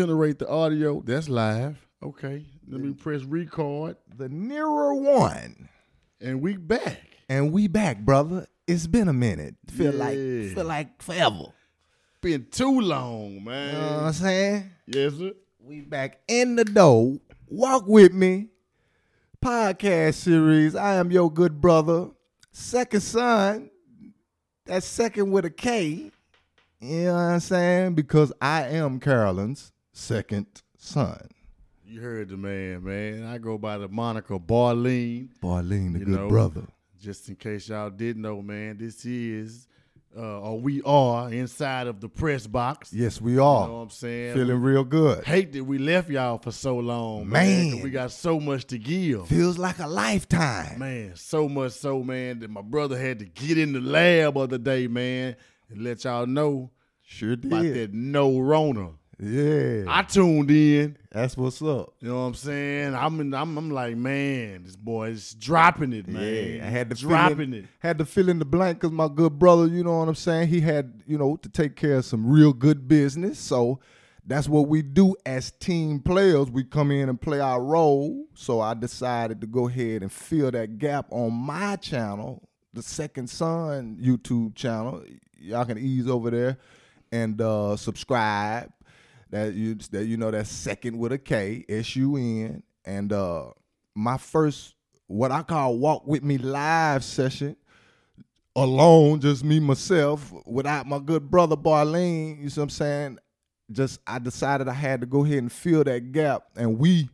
generate the audio. That's live. Okay. Let me press record. The nearer one. And we back. And we back, brother. It's been a minute. Feel like feel like forever. Been too long, man. You know what I'm saying? yes, sir. We back in the door. Walk with me. Podcast series. I am your good brother. Sekond Sun. That's second with a K. You know what I'm saying? Because I am Carolyn's second son. You heard the man, man. I go by the moniker Barrlean. Barrlean, the You good know, brother. Just in case y'all didn't know, man, this is uh, or we are inside of the press box. Yes, we You know are. what I'm saying? Feeling real good. Hate that we left y'all for so long, man. Man. We got so much to give. Feels like a lifetime. Man, so much so, man, that my brother had to get in the lab other day, man, and let y'all know Sure about did. that no Rona. Yeah. I tuned in. That's what's up. You know what I'm saying? I'm in, I'm, I'm like, man, this boy is dropping it, man. Yeah, I had to dropping fill in, it. Had to fill in the blank because my good brother, you know what I'm saying. He had, you know, to take care of some real good business. So that's what we do as team players. We come in and play our role. So I decided to go ahead and fill that gap on my channel, the Sekond Sun YouTube channel. Y'all can ease over there and uh, subscribe. That you that you know that's second with a K, S U N. And uh my first what I call walk with me live session alone, just me myself, without my good brother Barrlean, you see what I'm saying? Just I decided I had to go ahead and fill that gap. And we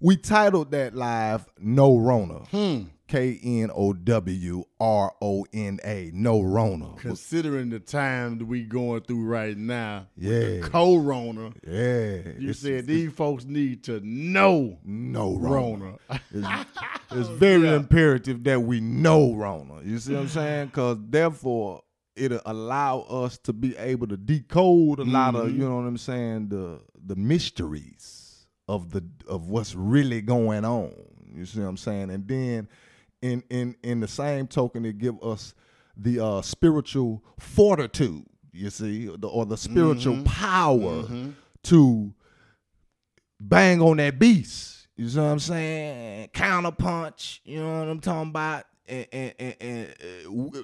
we titled that live No Rona. Hmm. K N O W R O N A. No Rona. Considering the time that we going through right now, Yeah. co-Rona, Yeah. you it's- said these folks need to know no Rona. Rona. It's, it's very imperative that we know Rona. You see what I'm saying? Because therefore, it'll allow us to be able to decode a lot of, you mm-hmm. know what I'm saying, the the mysteries of the of what's really going on. You see what I'm saying? And then in in in the same token, it give us the uh, spiritual fortitude. You see, the, or the spiritual power to bang on that beast. You know what I'm saying? Counterpunch. You know what I'm talking about? And, and, and, and uh,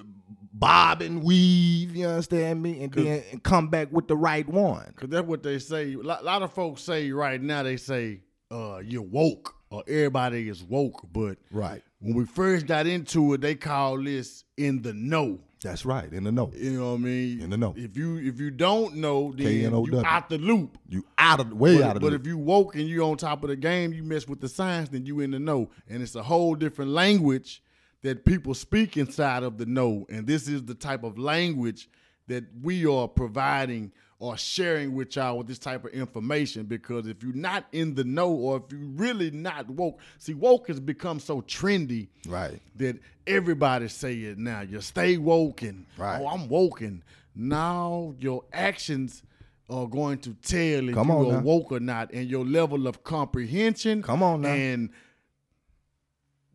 bob and weave. You understand me? And then and come back with the right one. Cause that's what they say. A lot, lot of folks say right now. They say uh, you're woke or everybody is woke. But Right. When we first got into it, they call this in the know. That's right. In the know. You know what I mean? In the know. If you if you don't know, then you K-N-O-W. out the loop. You out of the way But, out of loop. but if you woke and you on top of the game, you mess with the science, then you in the know. And it's a whole different language that people speak inside of the know. And this is the type of language that we are providing or sharing with y'all with this type of information. Because if you're not in the know or if you're really not woke, see, woke has become so trendy Right. that everybody say it now. You stay woke and Right. oh, I'm woken. Now your actions are going to tell if Come you are woke or not, and your level of comprehension. Come on now. and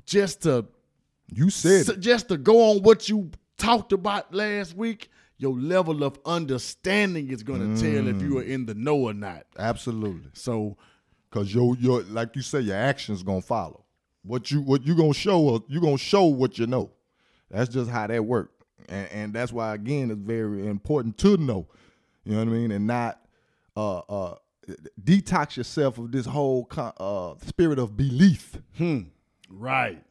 just to You said just to go on what you talked about last week, your level of understanding is going to tell if Mm. you are in the know or not. Absolutely. So Cause your your like you say, your actions gonna follow. What you what you gonna show you gonna show what you know. That's just how that work. And and that's why again it's very important to know. You know what I mean? And not uh uh detox yourself of this whole uh spirit of belief. right.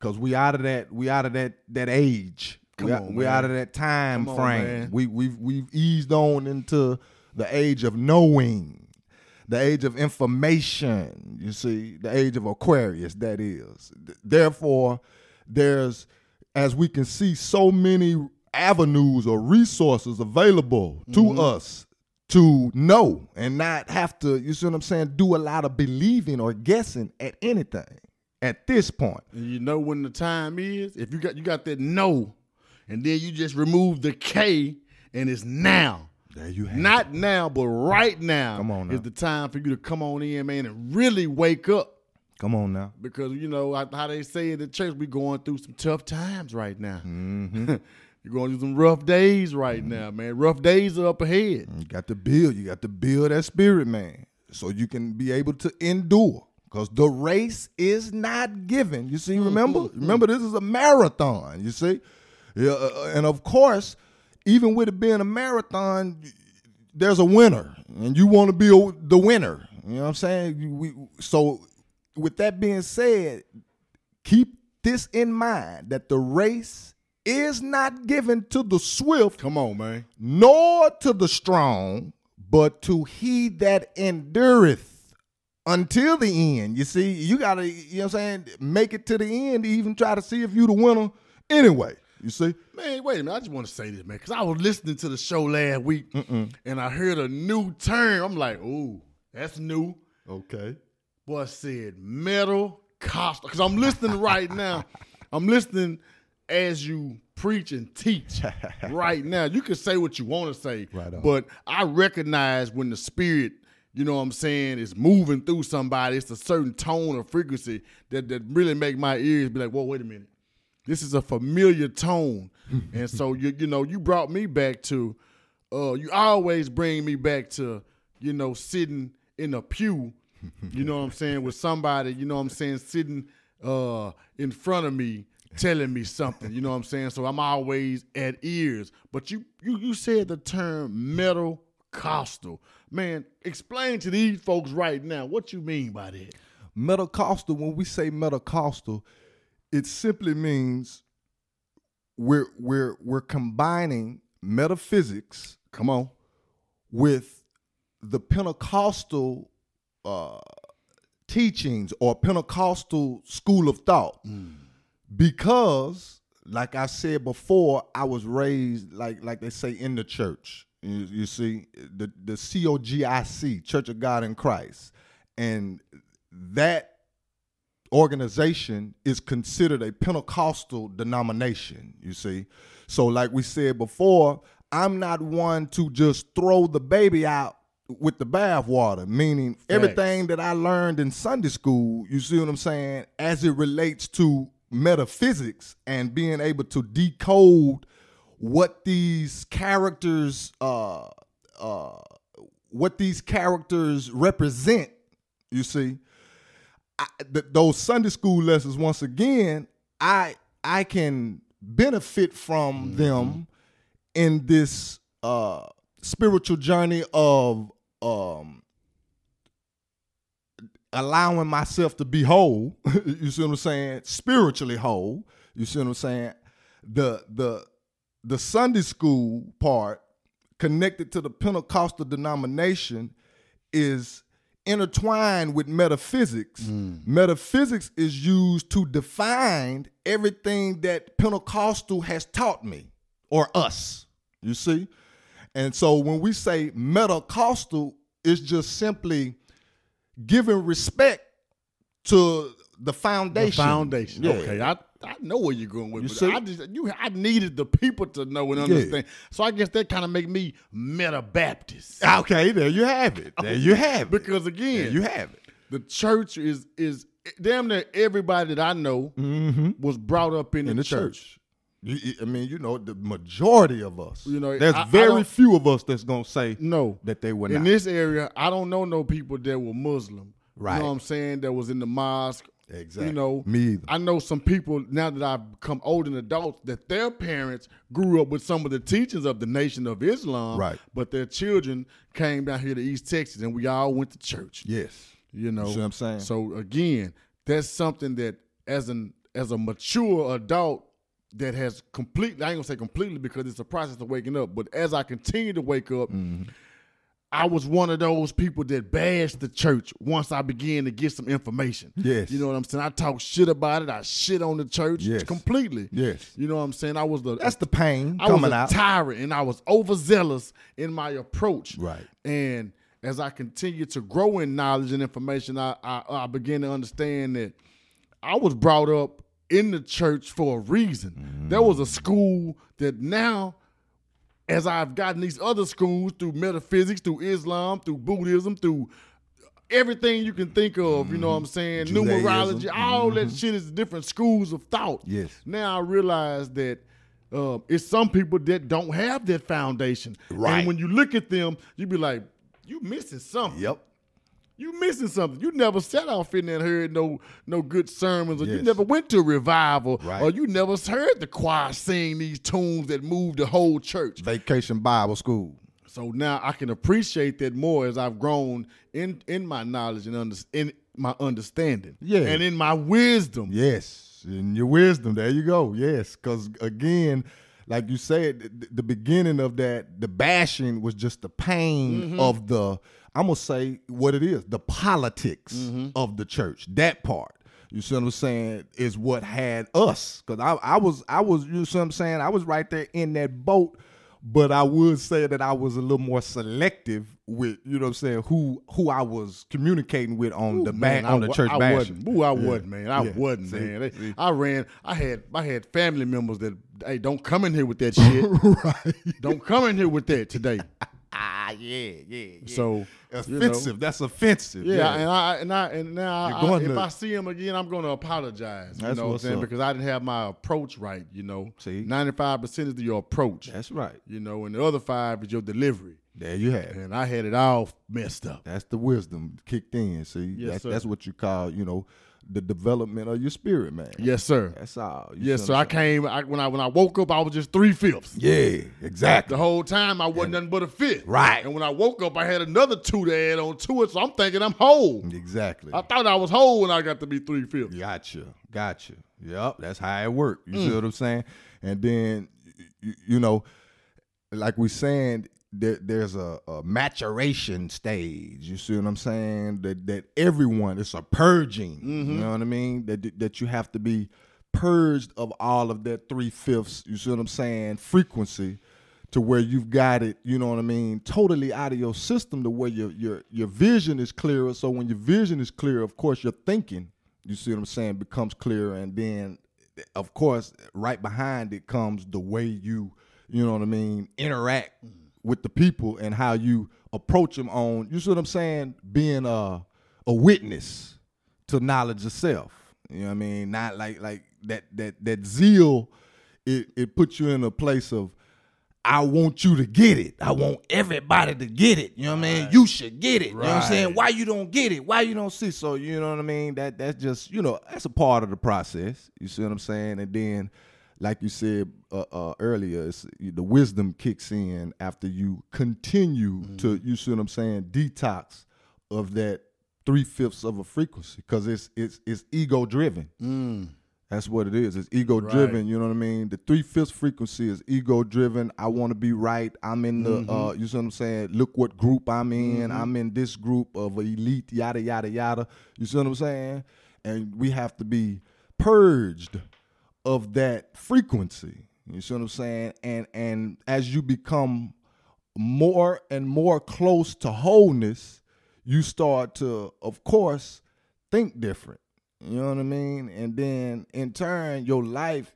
Cause we out of that we out of that that age. Come we on, we man. out of that time Come frame. man. We we've we've eased on into the age of knowing, the age of information. You see, the age of Aquarius. That is. Therefore, there's as we can see so many avenues or resources available to Mm-hmm. us to know and not have to. You see what I'm saying? Do a lot of believing or guessing at anything at this point. You know when the time is. If you got you got that no, and then you just remove the K, and it's now. There you have Not now, but right now, Come on now. is the time for you to come on in, man, and really wake up. Come on now. Because you know how they say in the church, we going through some tough times right now. Mm-hmm. you're going through some rough days right now, man. Rough days are up ahead. You got to build. You got to build that spirit, man, so you can be able to endure. Because the race is not given. You see, remember? Remember, this is a marathon. You see, yeah, uh, uh, and of course, even with it being a marathon, there's a winner, and you want to be a, the winner. You know what I'm saying? We, so, with that being said, keep this in mind that the race is not given to the swift Come on, man. nor to the strong, but to he that endureth until the end. You see, you gotta, you know what I'm saying, make it to the end to even try to see if you the winner anyway. You see? Man, wait a minute. I just want to say this, man, because I was listening to the show last week and I heard a new term. I'm like, ooh, that's new. Okay. Boy said metal cost because I'm listening right now. I'm listening as you preach and teach right now. You can say what you want to say, Right but I recognize when the spirit, you know what I'm saying, is moving through somebody. It's a certain tone or frequency that, that really make my ears be like, whoa, wait a minute. This is a familiar tone. and so you you know, you brought me back to uh you always bring me back to, you know, sitting in a pew, you know what I'm saying, with somebody, you know what I'm saying, sitting uh in front of me telling me something, you know what I'm saying? So I'm always at ears. But you you you said the term metal costal. Man, explain to these folks right now what you mean by that. Metal Metacostal, when we say metal metacostal, it simply means we're we're we're combining metaphysics Come on. with the Pentecostal uh, teachings or Pentecostal school of thought. Because, like I said before, I was raised like like they say in the church. You, you see, the the COGIC, Church of God in Christ, and that organization is considered a Pentecostal denomination, you see. So, like we said before, I'm not one to just throw the baby out with the bathwater, meaning everything that I learned in Sunday school, you see what I'm saying, as it relates to metaphysics and being able to decode what these characters uh uh what these characters represent, you see. I, th- those Sunday school lessons once again, I I can benefit from them in this uh spiritual journey of um allowing myself to be whole. you see what I'm saying? Spiritually whole. You see what I'm saying? The the the Sunday school part connected to the Pentecostal denomination is intertwined with metaphysics. Mm. Metaphysics is used to define everything that Pentecostal has taught me or us. You see? And so when we say metacostal, it's just simply giving respect to the foundation. The foundation. Yeah. Okay, I, I know where you're going with You see? I just you I needed the people to know and understand. So I guess that kind of make me Meta Baptist. Okay, there you have it. There you have it. Because There again, you have it. the church is is damn near everybody that I know was brought up in, Mm-hmm. In the, the church. church. You- you- I mean, you know, the majority of us. You know, there's I- I very don't- few of us that's gonna say No. that they were not in not. this area, I don't know no people that were Muslim. You Right. know what I'm saying? That was in the mosque. Exactly. You know, Me either. I know some people now that I've become old and adults that their parents grew up with some of the teachings of the Nation of Islam. Right. But their children came down here to East Texas and we all went to church. yes. You know. what I'm saying? So again, that's something that as an as a mature adult that has completely I ain't gonna say completely because it's a process of waking up, but as I continue to wake up, Mm-hmm. I was one of those people that bashed the church once I began to get some information. Yes. You know what I'm saying? I talk shit about it. I shit on the church Yes. completely. Yes. You know what I'm saying? I was the That's the pain I was coming a out. tyrant and I was overzealous in my approach. Right. And as I continue to grow in knowledge and information, I, I I began to understand that I was brought up in the church for a reason. There mm. was a school that now, as I've gotten these other schools through metaphysics, through Islam, through Buddhism, through everything you can think of, you know what I'm saying? Judaism. Numerology, all that shit is different schools of thought. Yes. Now I realize that uh, it's some people that don't have that foundation. Right. And when you look at them, you be like, you missing something. Yep. You missing something. You never sat off in there and heard no no good sermons, or you never went to a revival, Right. or you never heard the choir sing these tunes that moved the whole church. Vacation Bible School. So now I can appreciate that more as I've grown in in my knowledge and under, in my understanding, Yeah. and in my wisdom. Yes, in your wisdom. There you go. Yes, because again, like you said, the, the beginning of that, the bashing was just the pain mm-hmm. of the. I'm gonna say what it is, the politics mm-hmm. of the church. That part. You see what I'm saying? Is what had us. Cause I, I was, I was, you see what I'm saying? I was right there in that boat, but I would say that I was a little more selective with, you know what I'm saying, who who I was communicating with on the Man, ba- on the church I bashing. wasn't. Ooh, I wasn't, man. I Yeah. wasn't, See, man. See. I ran. I had. I had family members that. Hey, don't come in here with that shit. right. don't come in here with that today. Ah, yeah, yeah, yeah. So you know. offensive. That's offensive. Yeah, and I and I and now I, if to- I see him again, I'm going to apologize. You know what I'm saying? up. Because I didn't have my approach right. You know, See? 95 percent is your approach. that's right. You know, and the other five is your delivery. There you have it. And I had it all messed up. That's the wisdom kicked in. See, Yes, that's what you call, you know, the development of your spirit, man. Yes, sir. That's all. You Yes, sir. I came I, when I when I woke up. I was just three fifths. Yeah, exactly. The whole time I wasn't nothing but a fifth. Right. And when I woke up, I had another two to add on to it. So I'm thinking I'm whole. Exactly. I thought I was whole when I got to be three fifths. Gotcha. Gotcha. Yep. That's how it worked. You Mm. see what I'm saying? And then, you, you know, like we saying, there, there's a, a maturation stage. You see what I'm saying? That that everyone, it's a purging. Mm-hmm. You know what I mean? That that you have to be purged of all of that three fifths. You see what I'm saying? Frequency. To where you've got it, you know what I mean, totally out of your system. To where your your your vision is clearer. So when your vision is clear, of course, your thinking you see what I'm saying, becomes clearer. And then, of course, right behind it comes the way you, you know what I mean, interact with the people and how you approach them on, you see what I'm saying, being a, a witness to knowledge of self. You know what I mean? Not like like that that that zeal, it, it puts you in a place of I want you to get it. I want everybody to get it. You know what I mean? You should get it. You know what I'm saying? Why you don't get it? Why you don't see? So you know what I mean? That that's just you know that's a part of the process. You see what I'm saying? And then, like you said uh, uh, earlier, it's, the wisdom kicks in after you continue to you see what I'm saying? Detox of that three fifths of a frequency because it's it's it's ego driven. That's what it is. It's ego driven. Right. You know what I mean? The three fifths frequency is ego driven. I want to be right. I'm in the. Uh, you see what I'm saying? Look what group I'm in. I'm in this group of elite. Yada yada yada. You see what I'm saying? And we have to be purged of that frequency. You see what I'm saying? And and as you become more and more close to wholeness, you start to, of course, think different. You know what I mean? And then in turn, your life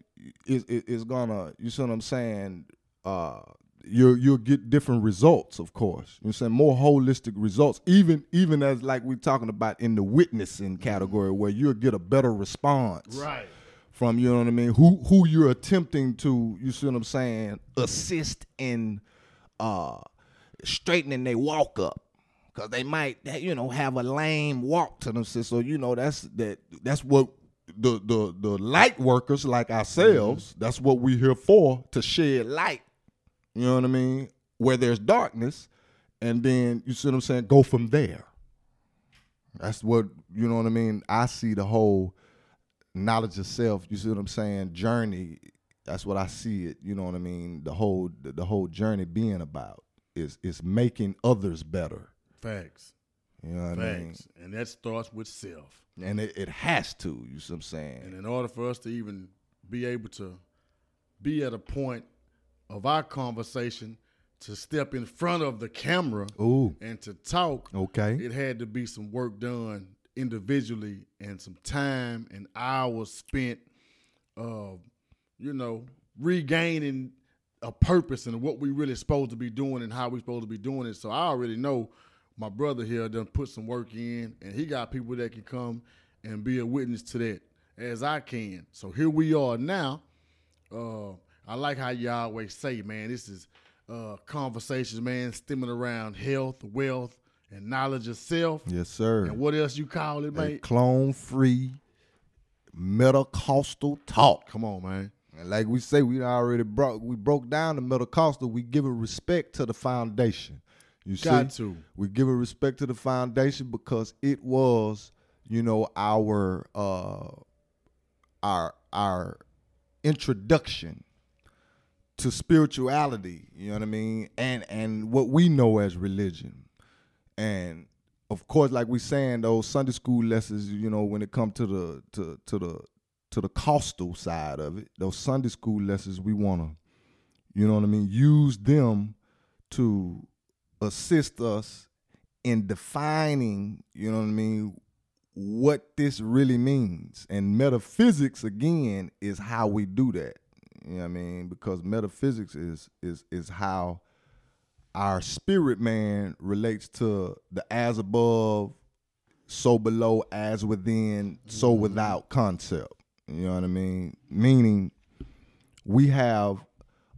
is is, is gonna. You see what I'm saying? Uh, you you'll get different results, of course. You know what I'm saying more holistic results, even even as like we're talking about in the witnessing category, where you'll get a better response Right. From you know what I mean, who who you're attempting to, you see what I'm saying, assist in uh straightening their walk up. Cause they might you know have a lame walk to them. So you know that's that that's what the the the light workers like ourselves, that's what we're here for, to shed light. You know what I mean? Where there's darkness, and then you see what I'm saying, go from there. That's what you know what I mean. I see the whole knowledge of self. You see what I'm saying? Journey. That's what I see it. You know what I mean. The whole the, the whole journey being about is is making others better. Facts. You know what I mean? Facts. And that starts with self. And it, it has to. You see what I'm saying? And in order for us to even be able to be at a point of our conversation to step in front of the camera Ooh. and to talk, Okay. it had to be some work done individually and some time and hours spent, uh, you know, regaining a purpose and what we really supposed to be doing and how we supposed to be doing it. So I already know my brother here done put some work in, and he got people that can come and be a witness to that as I can. So here we are now. Uh, I like how y'all always say, man, this is uh, conversations, man, stemming around health, wealth, and knowledge of self. Yes, sir. And what else you call it, man? Clone free metacostal talk. Come on, man. And like we say, we already broke we broke down the metacostal. We give giving respect to the foundation. You Got see, to. we giving respect to the foundation because it was, you know, our uh our our introduction to spirituality. You know what I mean, and and what we know as religion, and of course, like we saying those Sunday school lessons. You know, when it come to the to to the to the costal side of it, those Sunday school lessons, we want to, you know what I mean, use them to assist us in defining, you know what I mean, what this really means. And metaphysics again is how we do that. You know what I mean? Because metaphysics is is is how our spirit man relates to the as above, so below, as within, so mm-hmm. without concept. You know what I mean? Meaning we have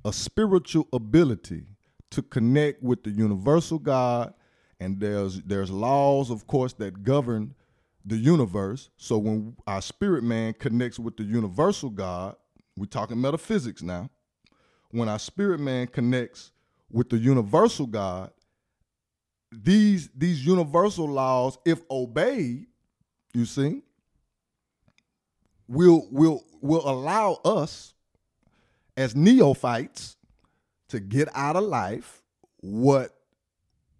a spiritual ability to connect with the universal God, and there's there's laws, of course, that govern the universe. So when our spirit man connects with the universal God, we're talking metaphysics now. When our spirit man connects with the universal God, these these universal laws, if obeyed, you see, will will will allow us as neophytes to get out of life what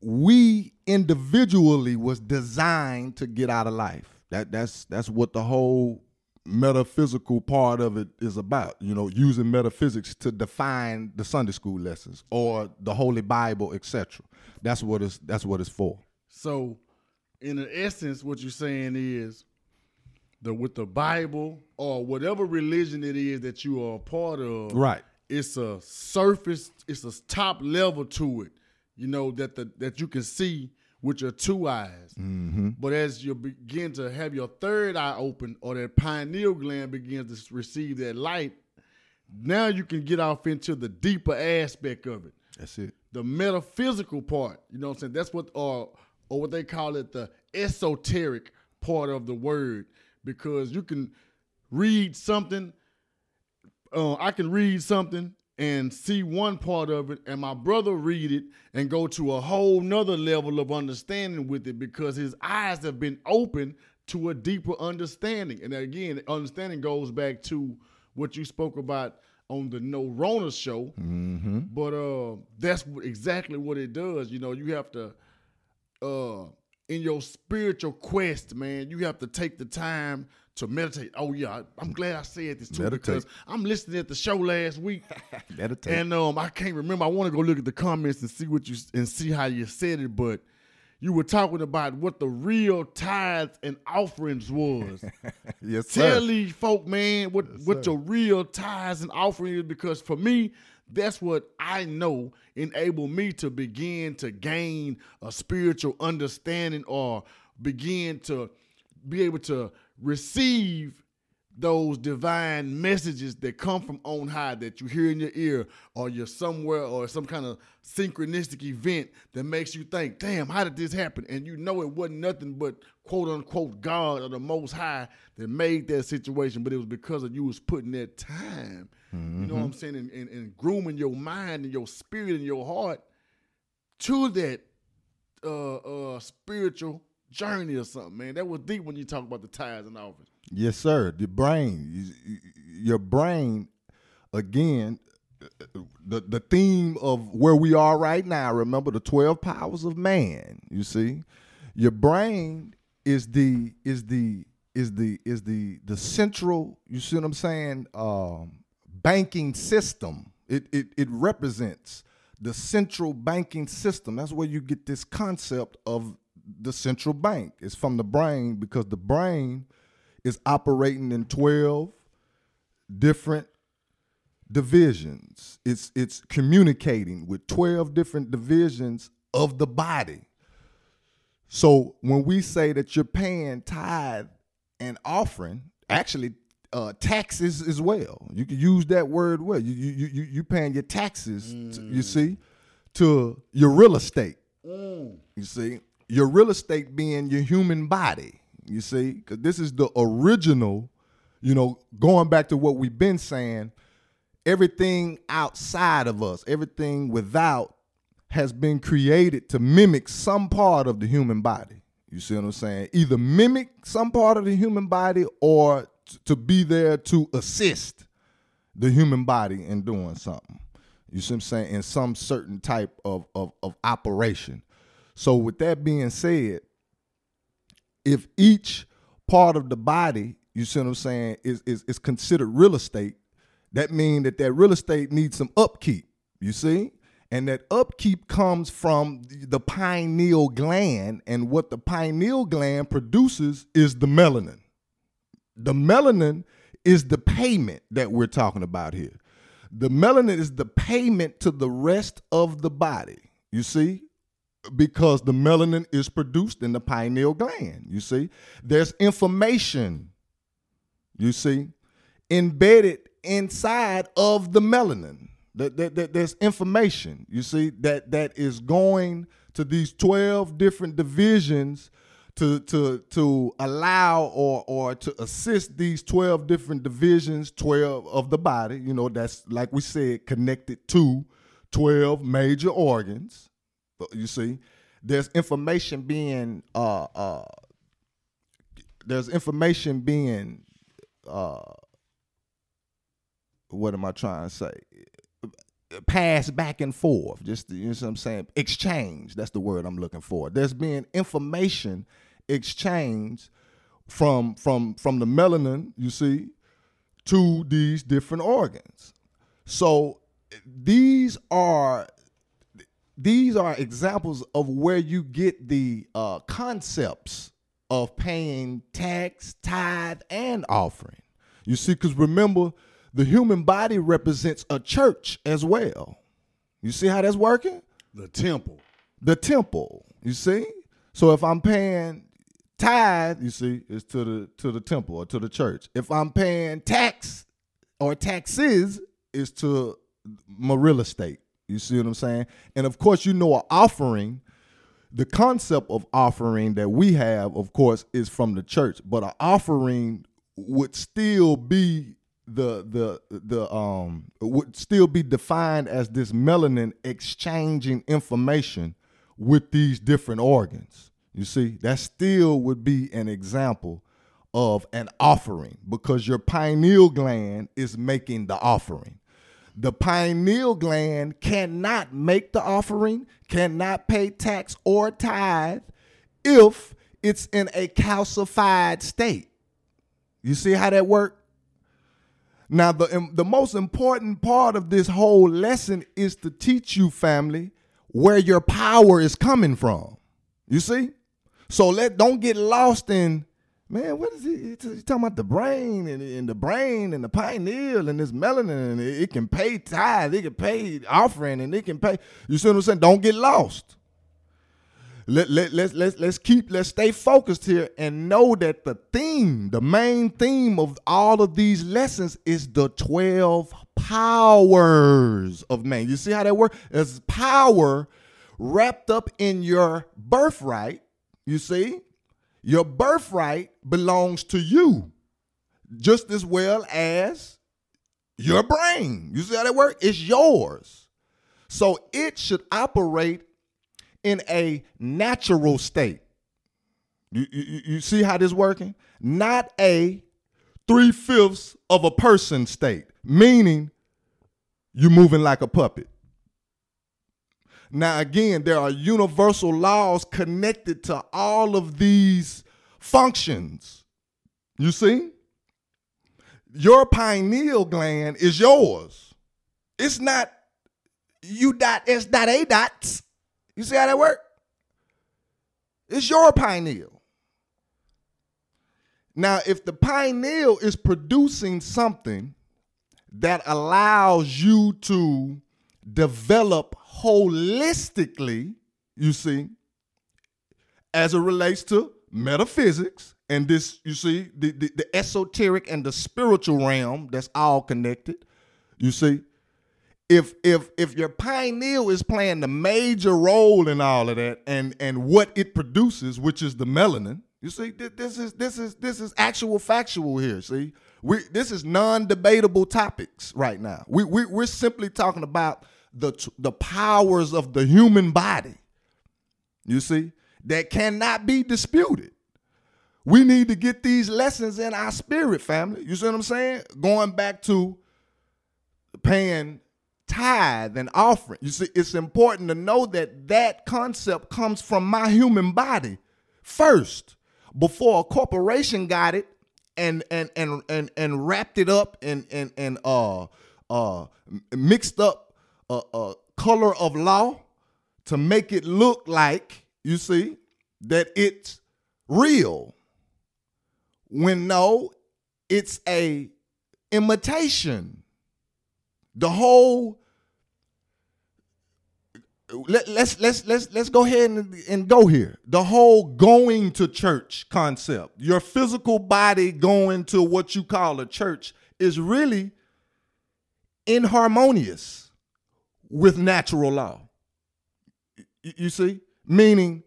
we individually was designed to get out of life. That that's that's what the whole metaphysical part of it is about. You know, using metaphysics to define the Sunday school lessons or the Holy Bible, etc. That's what it's that's what it's for. So, in the essence, what you're saying is the with the Bible or whatever religion it is that you are a part of, Right. It's a surface, it's a top level to it, you know that the that you can see with your two eyes. But as you begin to have your third eye open, or that pineal gland begins to receive that light, now you can get off into the deeper aspect of it That's it. the metaphysical part. You know what I'm saying? That's what or or what they call it the esoteric part of the word because you can read something uh, I can read something and see one part of it and my brother read it and go to a whole nother level of understanding with it because his eyes have been open to a deeper understanding. And again understanding goes back to what you spoke about on the no rona show. But uh that's exactly what it does. You know you have to uh in your spiritual quest man you have to take the time to meditate oh yeah i'm glad i said this too Meditate. because i'm listening at the show last week Meditate. and um i can't remember i want to go look at the comments and see what you and see how you said it but you were talking about what the real tithes and offerings was yes, Tell sir. these folk, man, what what your real tithes and offering is, because for me, that's what I know enable me to begin to gain a spiritual understanding or begin to be able to receive those divine messages that come from on high that you hear in your ear or you're somewhere or some kind of synchronistic event that makes you think, damn, how did this happen? And you know it wasn't nothing but quote unquote God or the most high that made that situation, but it was because of you was putting that time. You know what I'm saying? And, and, and grooming your mind and your spirit and your heart to that uh uh spiritual journey or something, man. That was deep when you talk about the tithes and offerings. Yes, sir. The brain, You- you- your brain, again, the the theme of where we are right now. Remember the twelve powers of man. You see, your brain is the is the is the is the the central. You see what I'm saying? Um, banking system. It it it represents the central banking system. That's where you get this concept of the central bank. It's from the brain because the brain is operating in 12 different divisions. It's it's communicating with 12 different divisions of the body. So when we say that you're paying tithe and offering, actually uh, taxes as well. You can use that word well. You you you you paying your taxes. Mm. To, you see, to your real estate. Mm. You see, your real estate being your human body. You see, because this is the original. You know, going back to what we've been saying, everything outside of us, everything without, has been created to mimic some part of the human body. You see what I'm saying? Either mimic some part of the human body or t- to be there to assist the human body in doing something. You see what I'm saying? In some certain type of, of, of operation. So, with that being said, if each part of the body, you see what I'm saying, is, is, is considered real estate, that means that that real estate needs some upkeep. You see? And that upkeep comes from the pineal gland, and what the pineal gland produces is the melanin. The melanin is the payment that we're talking about here. The melanin is the payment to the rest of the body. You see? Because the melanin is produced in the pineal gland. You see? There's information, you see, embedded inside of the melanin. That, that, that there's information, you see, that that is going to these 12 different divisions to to to allow or or to assist these 12 different divisions 12 of the body you know that's like we said connected to 12 major organs you see there's information being uh uh there's information being uh what am i trying to say pass back and forth. Just you know what I'm saying? Exchange. That's the word I'm looking for. There's been information exchange from from from the melanin, you see, to these different organs. So these are these are examples of where you get the uh, concepts of paying tax, tithe, and offering. You see, because remember, the human body represents a church as well. You see how that's working? The temple. The temple. You see? So if I'm paying tithe, you see, it's to the to the temple or to the church. If I'm paying tax or taxes, it's to my real estate. You see what I'm saying? And of course, you know, an offering. The concept of offering that we have, of course, is from the church, but an offering would still be the the the um would still be defined as this melanin exchanging information with these different organs. You see, that still would be an example of an offering because your pineal gland is making the offering. The pineal gland cannot make the offering, cannot pay tax or tithe if it's in a calcified state. You see how that works? Now, the, the most important part of this whole lesson is to teach you, family, where your power is coming from. You see? So let don't get lost in, man, what is he? Talking about the brain and, and the brain and the pineal and this melanin and it, it can pay tithe, it can pay offering, and it can pay. You see what I'm saying? Don't get lost let, let, let's, let's, let's keep, let's stay focused here and know that the theme, the main theme of all of these lessons is the 12 powers of man. You see how that works? It's power wrapped up in your birthright. You see? Your birthright belongs to you just as well as your brain. You see how that works? It's yours. So it should operate in a natural state. You, you, you see how this working? Not a three fifths of a person state, meaning you're moving like a puppet. Now, again, there are universal laws connected to all of these functions. You see? Your pineal gland is yours. It's not you dot, S dot a dots. You see how that work? It's your pineal. Now, if the pineal is producing something that allows you to develop holistically, you see, as it relates to metaphysics and this you see the, the, the esoteric and the spiritual realm that's all connected you see. If if if your pineal is playing the major role in all of that and and what it produces which is the melanin you see this is this is this is actual factual here see. We this is non-debatable topics right now. We, we we're simply talking about the the powers of the human body you see that cannot be disputed we need to get these lessons in our spirit, family. You see what I'm saying? Going back to paying tithe and offering. You see, it's important to know that that concept comes from my human body first before a corporation got it and and and and, and wrapped it up and and and uh uh mixed up a, a color of law to make it look like you see that it's real when no it's a imitation. The whole let, let's let's let's let's go ahead and, and go here. The whole going to church concept. Your physical body going to what you call a church is really inharmonious with natural law you see meaning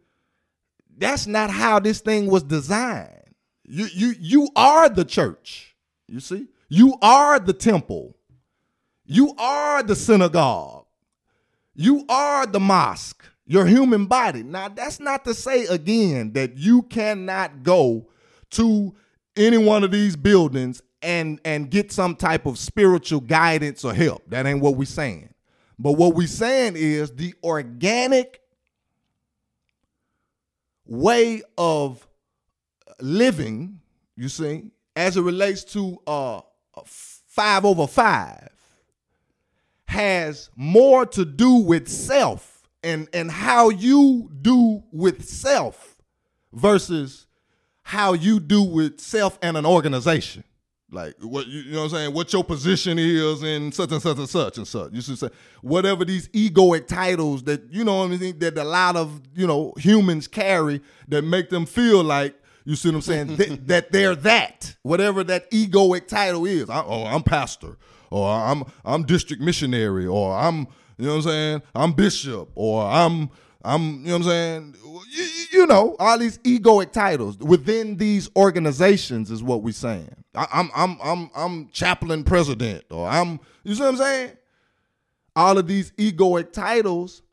that's not how this thing was designed you you you are the church. You see? You are the temple. You are the synagogue. You are the mosque. Your human body. Now that's not to say again that you cannot go to any one of these buildings and and get some type of spiritual guidance or help. That ain't what we're saying. But what we're saying is the organic way of living, you see, as it relates to uh, five over five, has more to do with self and, and how you do with self versus how you do with self and an organization. Like what you, know what I'm saying? What your position is in such and such and such and such. You should say whatever these egoic titles that you know what I mean that a lot of you know humans carry that make them feel like you see what I'm saying? that, that, they're that, whatever that egoic title is. I, oh, I'm pastor, or I'm I'm district missionary, or I'm you know what I'm saying? I'm bishop, or I'm I'm you know what I'm saying? You, you know all these egoic titles within these organizations is what we're saying. I, I'm I'm I'm I'm chaplain president, or I'm you see what I'm saying? All of these egoic titles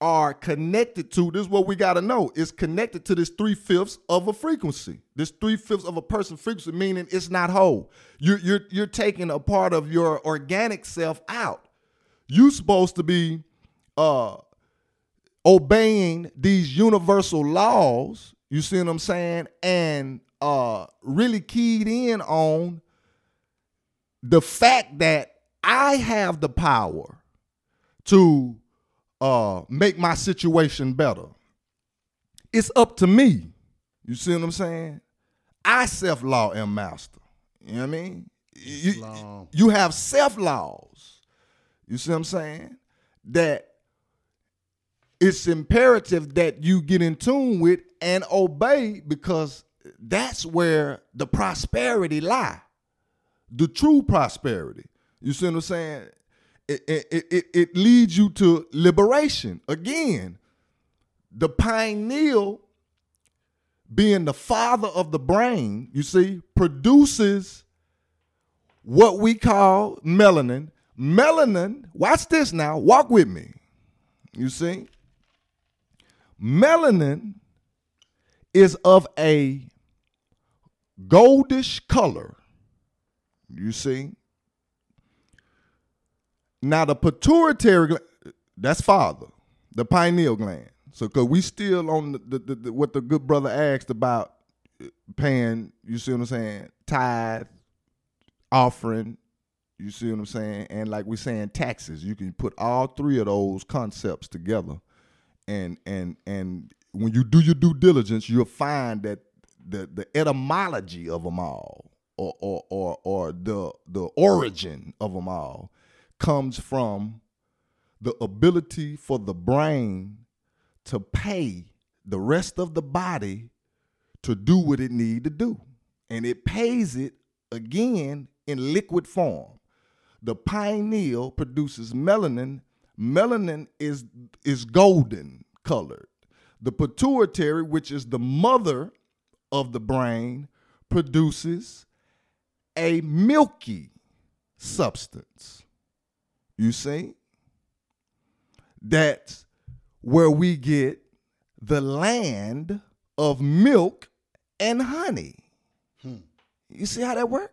are connected to this is what we got to know is connected to this three-fifths of a frequency this three-fifths of a person frequency meaning it's not whole you're, you're, you're taking a part of your organic self out you're supposed to be uh, obeying these universal laws you see what i'm saying and uh, really keyed in on the fact that i have the power to uh, make my situation better. It's up to me. You see what I'm saying? I self law am master. You know what I mean? You, you have self laws. You see what I'm saying? That it's imperative that you get in tune with and obey because that's where the prosperity lie. The true prosperity. You see what I'm saying? it, it, it, it leads you to liberation. Again, the pineal, being the father of the brain, you see, produces what we call melanin. Melanin, watch this now, walk with me. You see, melanin is of a goldish color. You see, now the pituitary gland, that's father, the pineal gland. So cause we still on the, the, the, what the good brother asked about uh, paying, you see what I'm saying, tithe, offering, you see what I'm saying? And like we're saying taxes, you can put all three of those concepts together. And and and when you do your due diligence, you'll find that the the etymology of them all or or or, or the the origin of them all comes from the ability for the brain to pay the rest of the body to do what it need to do. And it pays it again in liquid form. The pineal produces melanin. Melanin is, is golden colored. The pituitary, which is the mother of the brain, produces a milky substance. You see? That's where we get the land of milk and honey. Hmm. You see how that works?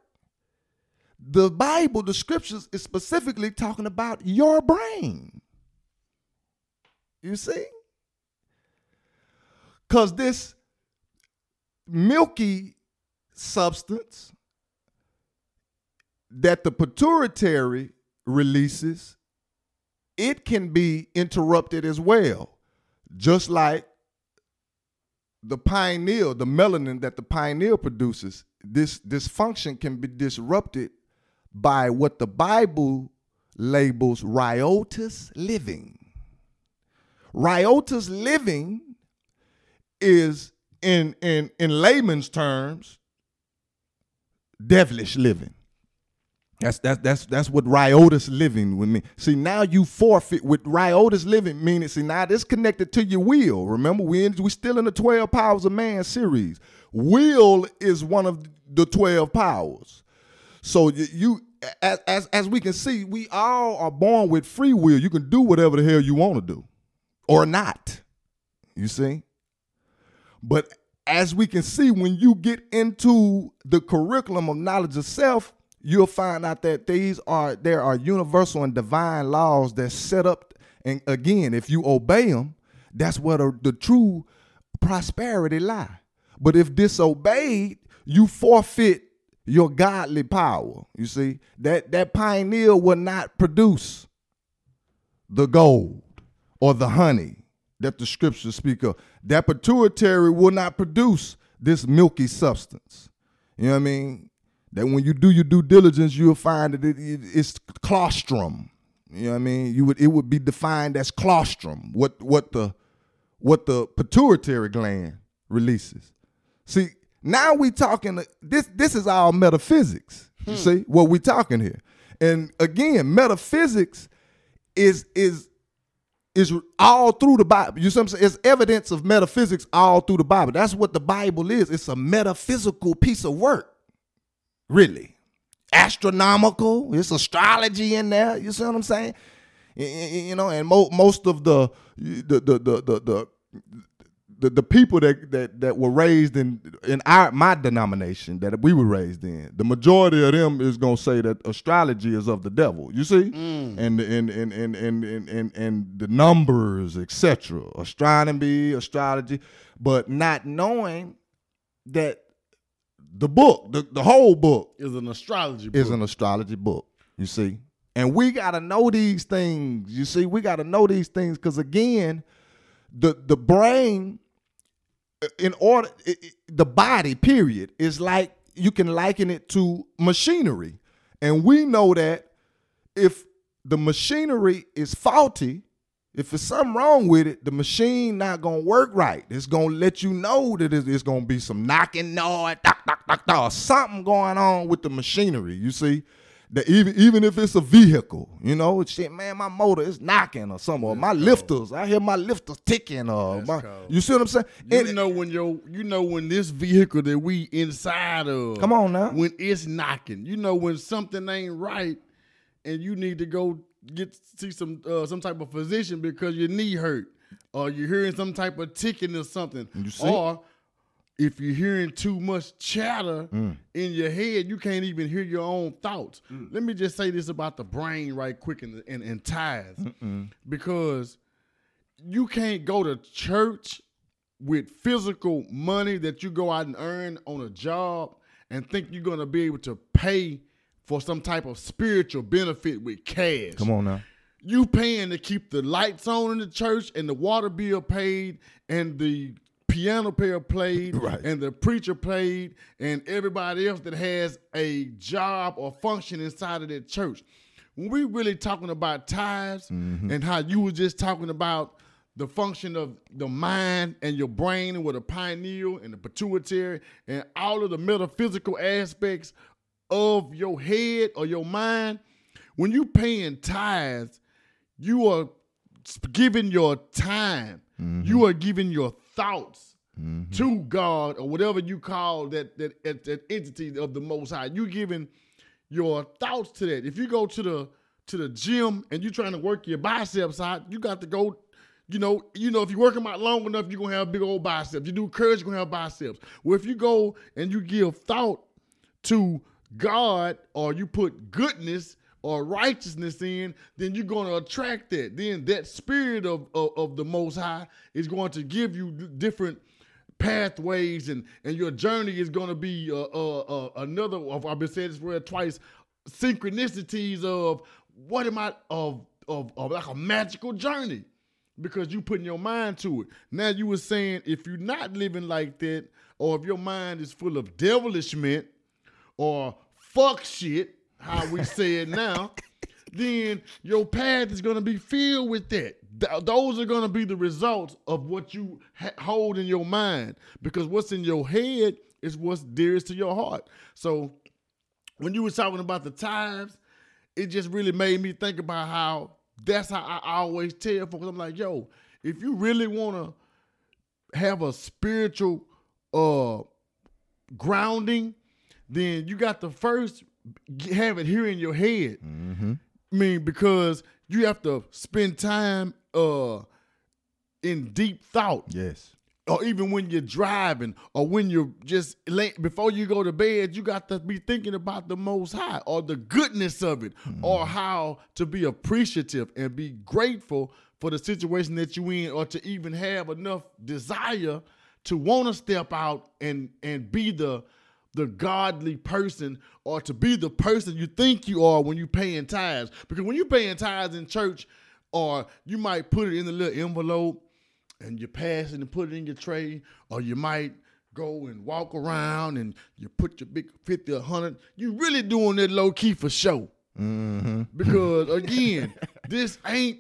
The Bible, the scriptures, is specifically talking about your brain. You see? Because this milky substance that the pituitary releases, it can be interrupted as well. Just like the pineal, the melanin that the pineal produces, this, this function can be disrupted by what the Bible labels riotous living. Riotous living is in in in layman's terms devilish living. That's that's that's that's what riotous living would mean. See, now you forfeit with riotous living, meaning see now this connected to your will. Remember, we in, we still in the twelve powers of man series. Will is one of the twelve powers. So you, as, as as we can see, we all are born with free will. You can do whatever the hell you want to do, or not. You see, but as we can see, when you get into the curriculum of knowledge of self you'll find out that these are there are universal and divine laws that set up and again if you obey them that's where the, the true prosperity lie but if disobeyed you forfeit your godly power you see that that pineal will not produce the gold or the honey that the scriptures speak of that pituitary will not produce this milky substance you know what i mean that when you do your due diligence, you'll find that it, it, it's claustrum. You know what I mean? You would it would be defined as claustrum. What what the what the pituitary gland releases. See, now we talking this this is all metaphysics. You hmm. see what we talking here. And again, metaphysics is is is all through the Bible. You see what I'm saying? It's evidence of metaphysics all through the Bible. That's what the Bible is. It's a metaphysical piece of work really. Astronomical, it's astrology in there. You see what I'm saying? You know, and mo- most of the the the the the, the, the the people that, that that were raised in in our my denomination that we were raised in, the majority of them is gonna say that astrology is of the devil. You see, mm. and, and, and and and and and and the numbers, etc. Astronomy, astrology, but not knowing that the book, the, the whole book is an astrology book. Is an astrology book. You see? And we gotta know these things. You see, we gotta know these things because again, the the brain, in order, it, it, the body, period, is like you can liken it to machinery, and we know that if the machinery is faulty, if there's something wrong with it, the machine not gonna work right. It's gonna let you know that it's, gonna be some knocking noise, dock, dock, dock, dock, something going on with the machinery. You see, that even even if it's a vehicle, you know, shit, man, my motor is knocking or something. Or my cold. lifters, I hear my lifters ticking. Or my, you see what I'm saying? You and, know when your, you know when this vehicle that we inside of, come on now, when it's knocking, you know when something ain't right, and you need to go get see some uh, some type of physician because your knee hurt, or you're hearing some type of ticking or something, or if you're hearing too much chatter mm. in your head, you can't even hear your own thoughts. Mm. Let me just say this about the brain right quick and and, and tithes, Mm-mm. because you can't go to church with physical money that you go out and earn on a job and think you're gonna be able to pay for some type of spiritual benefit with cash. Come on now. You paying to keep the lights on in the church and the water bill paid and the piano player played right. and the preacher played and everybody else that has a job or function inside of that church. When we really talking about tithes mm-hmm. and how you were just talking about the function of the mind and your brain and with the pineal and the pituitary and all of the metaphysical aspects of your head or your mind, when you paying tithes, you are giving your time, Mm-hmm. you are giving your thoughts mm-hmm. to God or whatever you call that, that that that entity of the Most High. You're giving your thoughts to that. If you go to the to the gym and you're trying to work your biceps out, you got to go. You know, you know, if you work them out long enough, you're gonna have big old biceps. You do curls, you're gonna have biceps. Well, if you go and you give thought to God or you put goodness or righteousness in, then you're going to attract that. Then that spirit of, of, of the Most High is going to give you different pathways and, and your journey is going to be uh, uh, uh, another, of I've been saying this word twice, synchronicities of what am I, of, of, of like a magical journey because you putting your mind to it. Now you were saying if you're not living like that, or if your mind is full of devilishment or fuck shit, how we say it now, then your path is gonna be filled with that. Th- those are gonna be the results of what you ha- hold in your mind, because what's in your head is what's dearest to your heart. So when you were talking about the tithes, it just really made me think about how that's how I always tell folks. I'm like, yo, if you really want to have a spiritual uh grounding, then you got to first have it here in your head. I mean, because you have to spend time uh in deep thought Yes. or even when you're driving or when you're just lay, before you go to bed, you got to be thinking about the Most High or the goodness of it or how to be appreciative and be grateful for the situation that you in or to even have enough desire to want to step out and and be the the godly person or to be the person you think you are when you're paying tithes because when you're paying tithes in church or you might put it in the little envelope and you pass it and put it in your tray, or you might go and walk around and you put your big 50 or 100. You really doing that low key for show. Mm-hmm. Because again, this ain't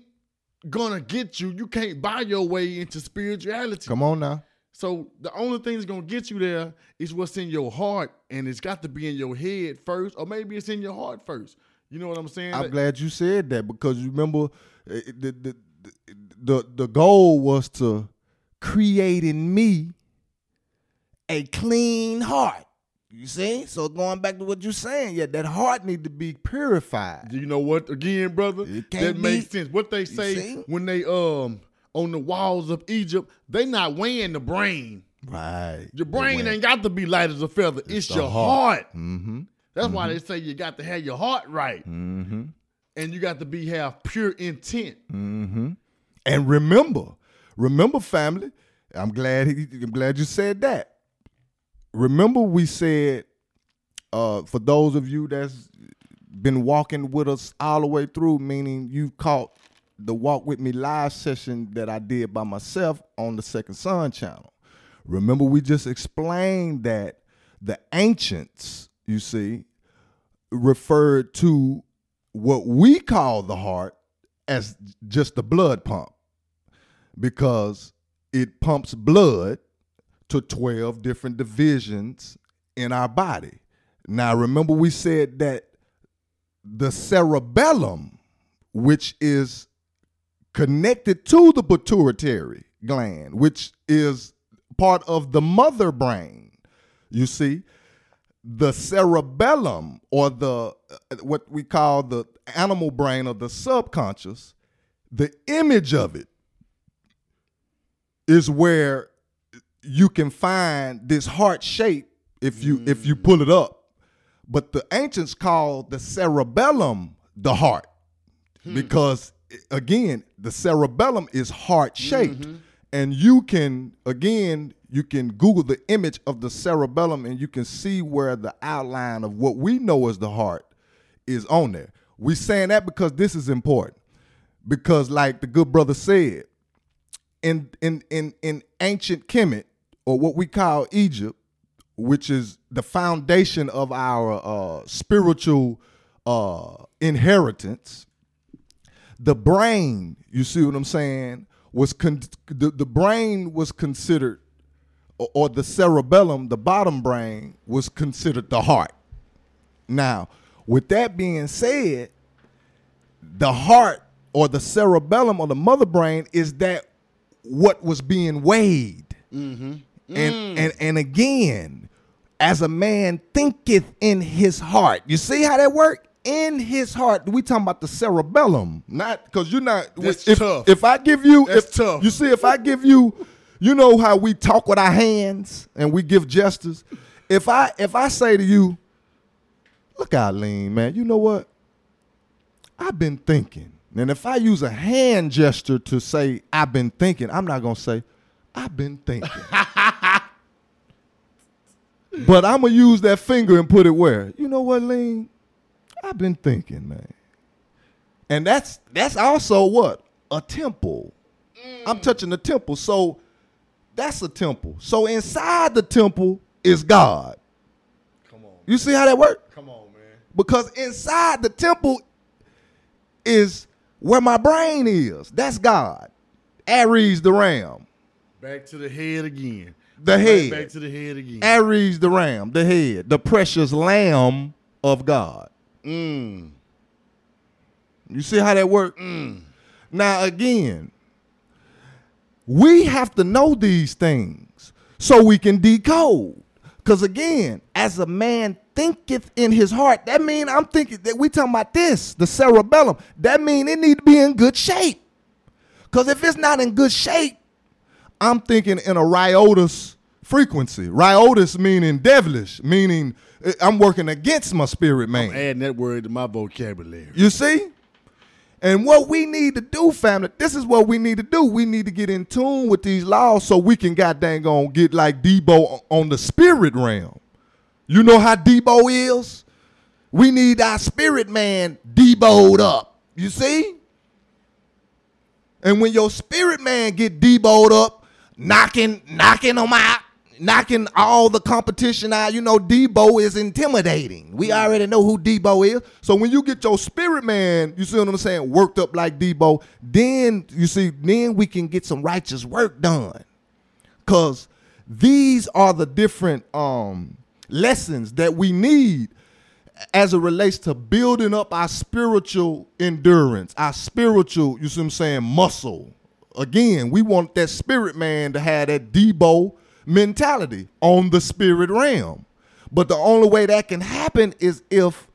gonna get you. You can't buy your way into spirituality. Come on now. So the only thing that's gonna get you there is what's in your heart, and it's got to be in your head first, or maybe it's in your heart first. You know what I'm saying? I'm glad you said that because you remember uh, the the the, the goal was to create in me a clean heart. You see? So going back to what you're saying, yeah, that heart need to be purified. Do you know what? Again, brother, It can't that makes sense. What they say when they um on the walls of Egypt, they not weighing the brain. Right. Your brain ain't got to be light as a feather. It's, the your heart. heart. Mm-hmm. That's why they say you got to have your heart right, Mm-hmm. and you got to be have pure intent. Mm-hmm. And remember, remember, family. I'm glad. He, I'm glad you said that. Remember, we said uh, for those of you that's been walking with us all the way through, meaning you've caught the Walk With Me live session that I did by myself on the Sekond Sun channel. Remember, we just explained that the ancients, you see, referred to what we call the heart as just the blood pump because it pumps blood to 12 different divisions in our body. Now, remember, we said that the cerebellum, which is connected to the pituitary gland, which is part of the mother brain, you see, the cerebellum or the uh, what we call the animal brain or the subconscious, the image of it is where you can find this heart shape if you if you pull it up. But the ancients called the cerebellum the heart because again, the cerebellum is heart shaped. And you can again, you can Google the image of the cerebellum and you can see where the outline of what we know as the heart is on there. We saying that because this is important. Because like the good brother said, in in in in ancient Kemet, or what we call Egypt, which is the foundation of our uh, spiritual uh, inheritance, the brain, you see what I'm saying, was con- the, the brain was considered or, or the cerebellum, the bottom brain was considered the heart. Now, with that being said, the heart or the cerebellum or the mother brain is that what was being weighed. Mm-hmm. And, mm. and and again, as a man thinketh in his heart. You see how that work? In his heart, we talking about the cerebellum, not because you're not. That's if, tough. If I give you, That's if, tough. You see, if I give you, you know how we talk with our hands and we give gestures. If I if I say to you, look out, lean man. You know what? I've been thinking. And if I use a hand gesture to say I've been thinking, I'm not gonna say I've been thinking. but I'm gonna use that finger and put it where? You know what, lean? I've been thinking, man. And that's that's also what? A temple. I'm mm. touching the temple. So that's a temple. So inside the temple is God. Come on. You see how that works? Come on, man. Because inside the temple is where my brain is. That's God. Aries the ram. Back to the head again. The Right head. Back to the head again. Aries the ram, the head, the precious lamb of God. Mm. You see how that works? Now again, we have to know these things so we can decode. Because again, as a man thinketh in his heart, that mean I'm thinking that we talking about this, the cerebellum. That mean it need to be in good shape. Because if it's not in good shape, I'm thinking in a riotous frequency. Riotous meaning devilish, meaning Uh, I'm working against my spirit man. I'm Adding that word to my vocabulary. You see? And what we need to do, family, this is what we need to do. We need to get in tune with these laws so we can goddamn on get like Debo on the spirit realm. You know how Debo is? We need our spirit man Deboed up. You see? And when your spirit man get Deboed up, knocking, knocking them out, knocking all the competition out, you know, Debo is intimidating. We already know who Debo is. So when you get your spirit man, you see what I'm saying, worked up like Debo, then you see, then we can get some righteous work done. Cause these are the different um lessons that we need as it relates to building up our spiritual endurance, our spiritual, you see what I'm saying, muscle. Again, we want that spirit man to have that Debo mentality on the spirit realm. But the only way that can happen is if,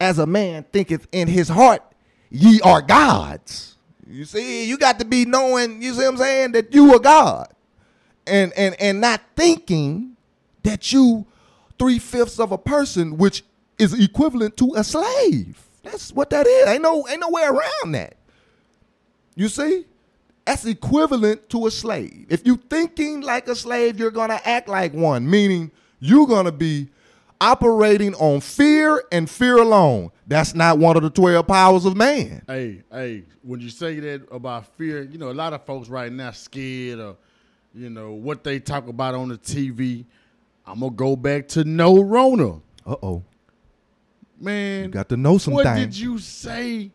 as a man thinketh in his heart, ye are gods. You see, you got to be knowing, you see what I'm saying, that you are God. And and and not thinking that you three fifths of a person, which is equivalent to a slave. That's what that is. Ain't no ain't no way around that. You see? That's equivalent to a slave. If you're thinking like a slave, you're gonna act like one, meaning you're gonna be operating on fear and fear alone. That's not one of the 12 powers of man. Hey, hey, when you say that about fear, you know, a lot of folks right now scared of, you know, what they talk about on the TV. I'm gonna go back to no Rona. Uh-oh. Man, You got to know some what things. did you say?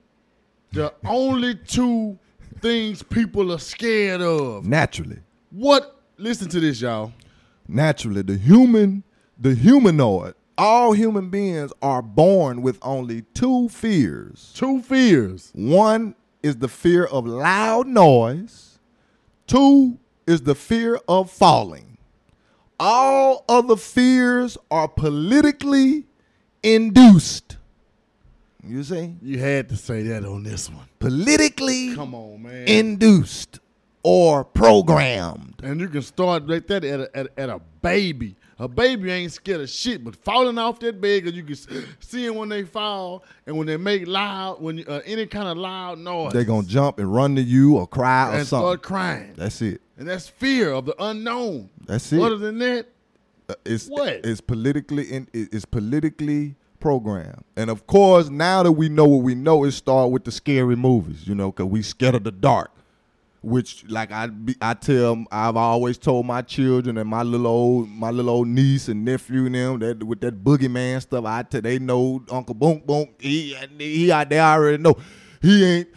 The only two things people are scared of. Naturally. What? Listen to this, y'all. naturally the human the humanoid all human beings are born with only two fears Two fears. one is the fear of loud noise two is the fear of falling all other fears are politically induced you see You had to say that on this one. politically Come on, man. induced or programmed and you can start right that at a, at, at a baby. A baby ain't scared of shit, but falling off that bed because you can see them when they fall and when they make loud, when uh, any kind of loud noise, they're gonna jump and run to you or cry or and something start crying. that's it And that's fear of the unknown. That's it. Other than that, Uh, it's What? it's politically in, it's politically programmed, and of course, now that we know what we know, it start with the scary movies, you know, because we scared of the dark. Which, like I, be, I tell, I've always told my children and my little old, my little old niece and nephew and them that with that boogeyman stuff, I tell they know Uncle Boom Boom, he, he out there already know, he ain't,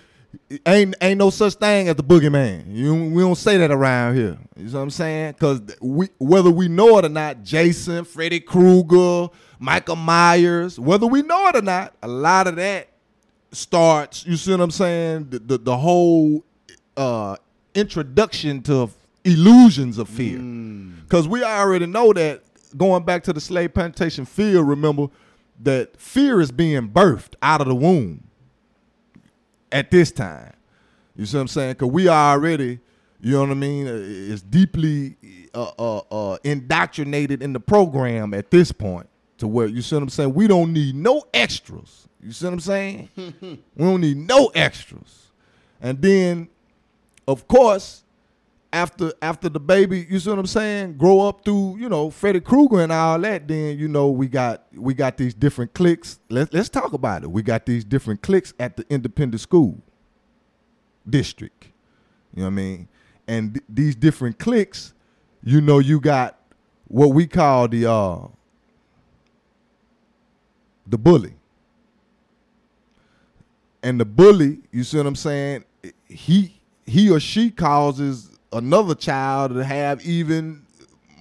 ain't ain't no such thing as the boogeyman. You, we don't say that around here. You know what I'm saying? Because we whether we know it or not, Jason, Freddy Krueger, Michael Myers, whether we know it or not, a lot of that starts. You see what I'm saying? The the, the whole uh, introduction to illusions of fear. Because we already know that going back to the slave plantation field. Remember that fear is being birthed out of the womb at this time. You see what I'm saying? Because we are already, you know what I mean, is deeply uh, uh, uh, indoctrinated in the program at this point to where, you see what I'm saying? We don't need no extras. You see what I'm saying? we don't need no extras. And then, of course, after after the baby, you see what I'm saying, grow up through, you know, Freddy Krueger and all that, then you know we got we got these different cliques. Let's let's talk about it. We got these different cliques at the independent school district. You know what I mean? And th- these different cliques, you know, you got what we call the uh the bully. And the bully, you see what I'm saying? He he or she causes another child to have even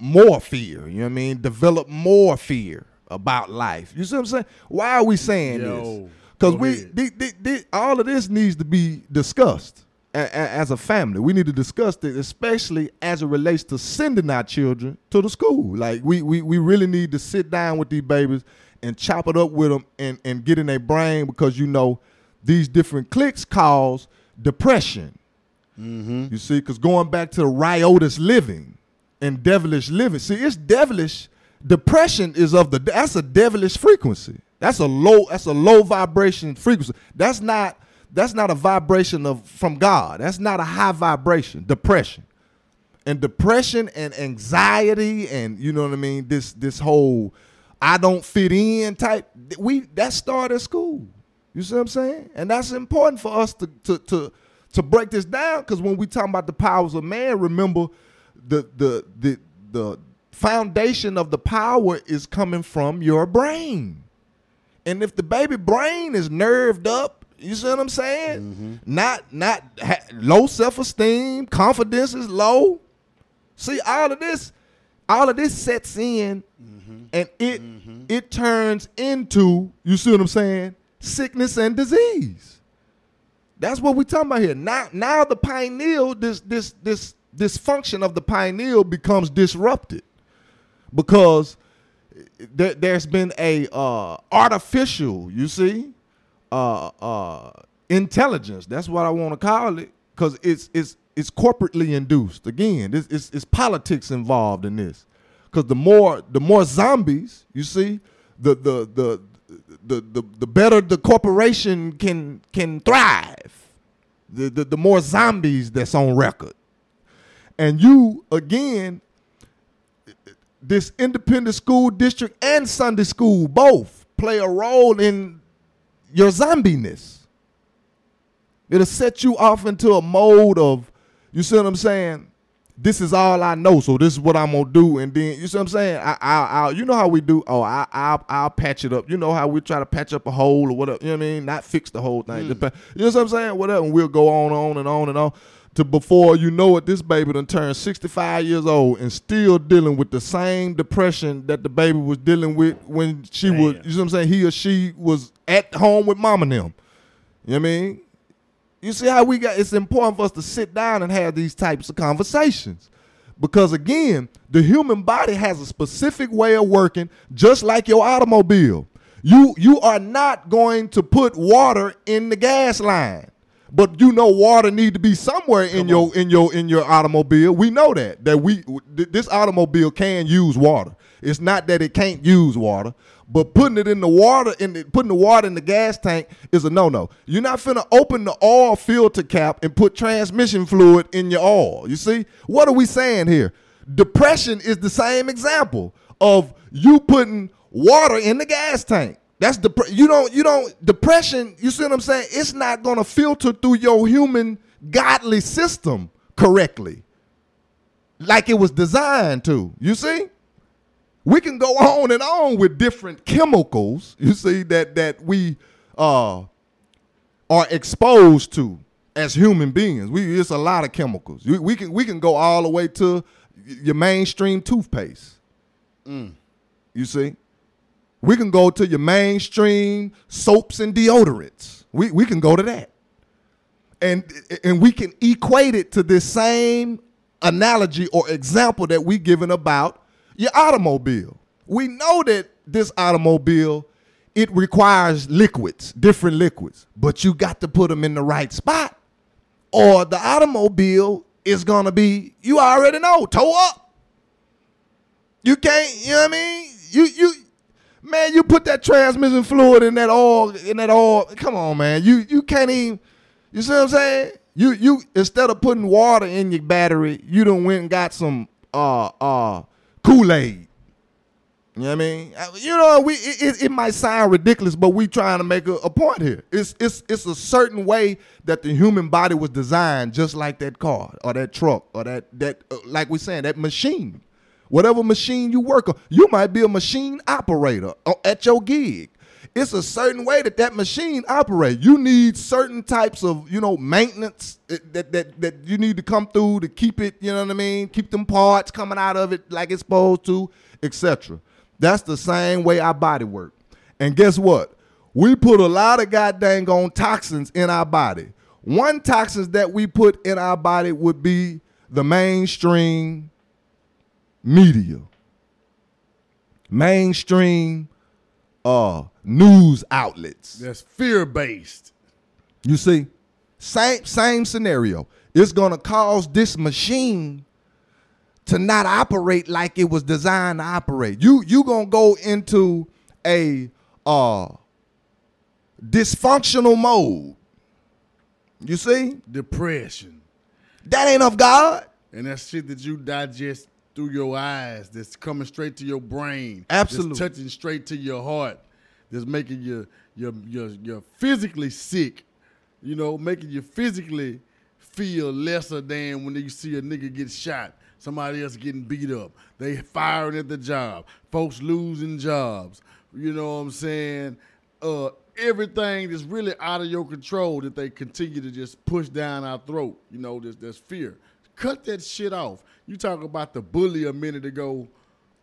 more fear. You know what I mean? Develop more fear about life. You see what I'm saying? Why are we saying Yo, this? Because we all of this needs to be discussed a- a- as a family. We need to discuss it, especially as it relates to sending our children to the school. Like we we we really need to sit down with these babies and chop it up with them and and get in their brain because you know these different cliques cause depression. Mm-hmm. You see, because going back to the riotous living and devilish living, see, it's devilish. Depression is of the that's a devilish frequency. That's a low that's a low vibration frequency. That's not that's not a vibration of from God. That's not a high vibration. Depression and depression and anxiety and you know what I mean. This this whole I don't fit in type. We that started at school. You see what I'm saying? And that's important for us to to to to break this down because when we talk about the powers of man, remember the the the the foundation of the power is coming from your brain. And if the baby brain is nerved up, you see what I'm saying? Mm-hmm. Not not ha- low self esteem, confidence is low. See all of this, all of this sets in, mm-hmm. And it it turns into you see what I'm saying? Sickness and disease. That's what we're talking about here. Now, now the pineal, this this this dysfunction of the pineal becomes disrupted because there, there's been a uh, artificial, you see, uh, uh, intelligence. That's what I want to call it because it's it's it's corporately induced. Again, it's, it's, it's politics involved in this. Because the more the more zombies, you see, the the the the the, the better the corporation can can thrive. The, the the more zombies that's on record. And you again this independent school district and Sunday school both play a role in your zombiness. It'll set you off into a mode of, you see what I'm saying? This is all I know, so this is what I'm gonna do, and then you see what I'm saying? I, I, I you know how we do? Oh, I, I, I'll patch it up. You know how we try to patch up a hole or whatever. You know what I mean? Not fix the whole thing. Mm. Pa- you know what I'm saying? Whatever, and we'll go on, and on and on and on to before you know it, this baby done turned 65 years old and still dealing with the same depression that the baby was dealing with when she was, you know what I'm saying? He or she was at home with mom and them. You know what I mean? You see how we got it's important for us to sit down and have these types of conversations. Because again, the human body has a specific way of working, just like your automobile. You you are not going to put water in the gas line. But you know water need to be somewhere in your in your in your automobile. We know that that we th- this automobile can use water. It's not that it can't use water, but putting it in the water in the, putting the water in the gas tank is a no-no. You're not finna open the oil filter cap and put transmission fluid in your oil. You see? What are we saying here? Depression is the same example of you putting water in the gas tank. That's the you don't you don't depression. You see what I'm saying? It's not gonna filter through your human godly system correctly, like it was designed to. You see? We can go on and on with different chemicals you see that that we uh are exposed to as human beings. We it's a lot of chemicals. We, we can we can go all the way to your mainstream toothpaste. You see, we can go to your mainstream soaps and deodorants. We we can go to that, and and we can equate it to this same analogy or example that we given about your automobile. We know that this automobile it requires liquids, different liquids, but you got to put them in the right spot, or the automobile is gonna be you already know, tow up. You can't, you know what I mean? You you man, you put that transmission fluid in that oil, in that oil. Come on, man. You you can't even you see what I'm saying? You you instead of putting water in your battery, you done went and got some uh uh Kool-Aid. You know what I mean? You know, we it, it, it might sound ridiculous, but we trying to make a, a point here. It's it's it's a certain way that the human body was designed, just like that car or that truck or that that uh, like we saying that machine, whatever machine you work on. You might be a machine operator uh, at your gig. It's a certain way that that machine operates. You need certain types of you know maintenance that that that you need to come through to keep it. You know what I mean? Keep them parts coming out of it like it's supposed to, etc. That's the same way our body work. And guess what? We put a lot of goddamn on toxins in our body. One toxins that we put in our body would be the mainstream media, mainstream uh, news outlets. That's fear based. You see, same same scenario. It's gonna cause this machine to not operate like it was designed to operate. You you gonna go into a uh dysfunctional mode. You see, Depression. that ain't of God. And that shit that you digest through your eyes, that's coming straight to your brain. Absolutely. Touching straight to your heart. That's making you you you you're physically sick. You know, making you physically feel lesser than when you see a nigga get shot. Somebody else getting beat up. They firing at the job. Folks losing jobs. You know what I'm saying? Uh, everything that's really out of your control that they continue to just push down our throat. You know, there's, there's fear. Cut that shit off. You talk about the bully a minute ago,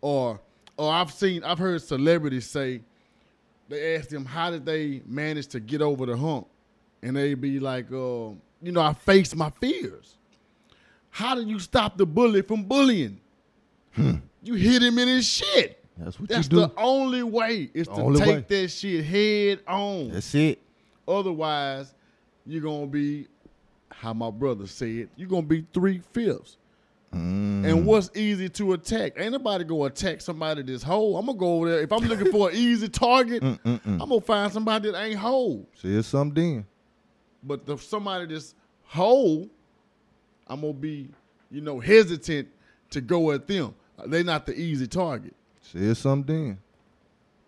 or or I've seen I've heard celebrities say they ask them how did they manage to get over the hump, and they be like, uh, you know, I faced my fears. How do you stop the bully from bullying? You hit him in his shit. That's what That's you do. the only way is to take way. that shit head on. That's it. Otherwise, you're gonna be, how my brother said, you're gonna be three fifths. Mm. And what's easy to attack? Ain't nobody gonna attack somebody that's whole. I'm gonna go over there. If I'm looking for an easy target, mm, mm, mm. I'm gonna find somebody that ain't whole. See, it's something then. But the somebody that's whole, I'm gonna be, you know, hesitant to go at them. They're not the easy target. See, it's something then.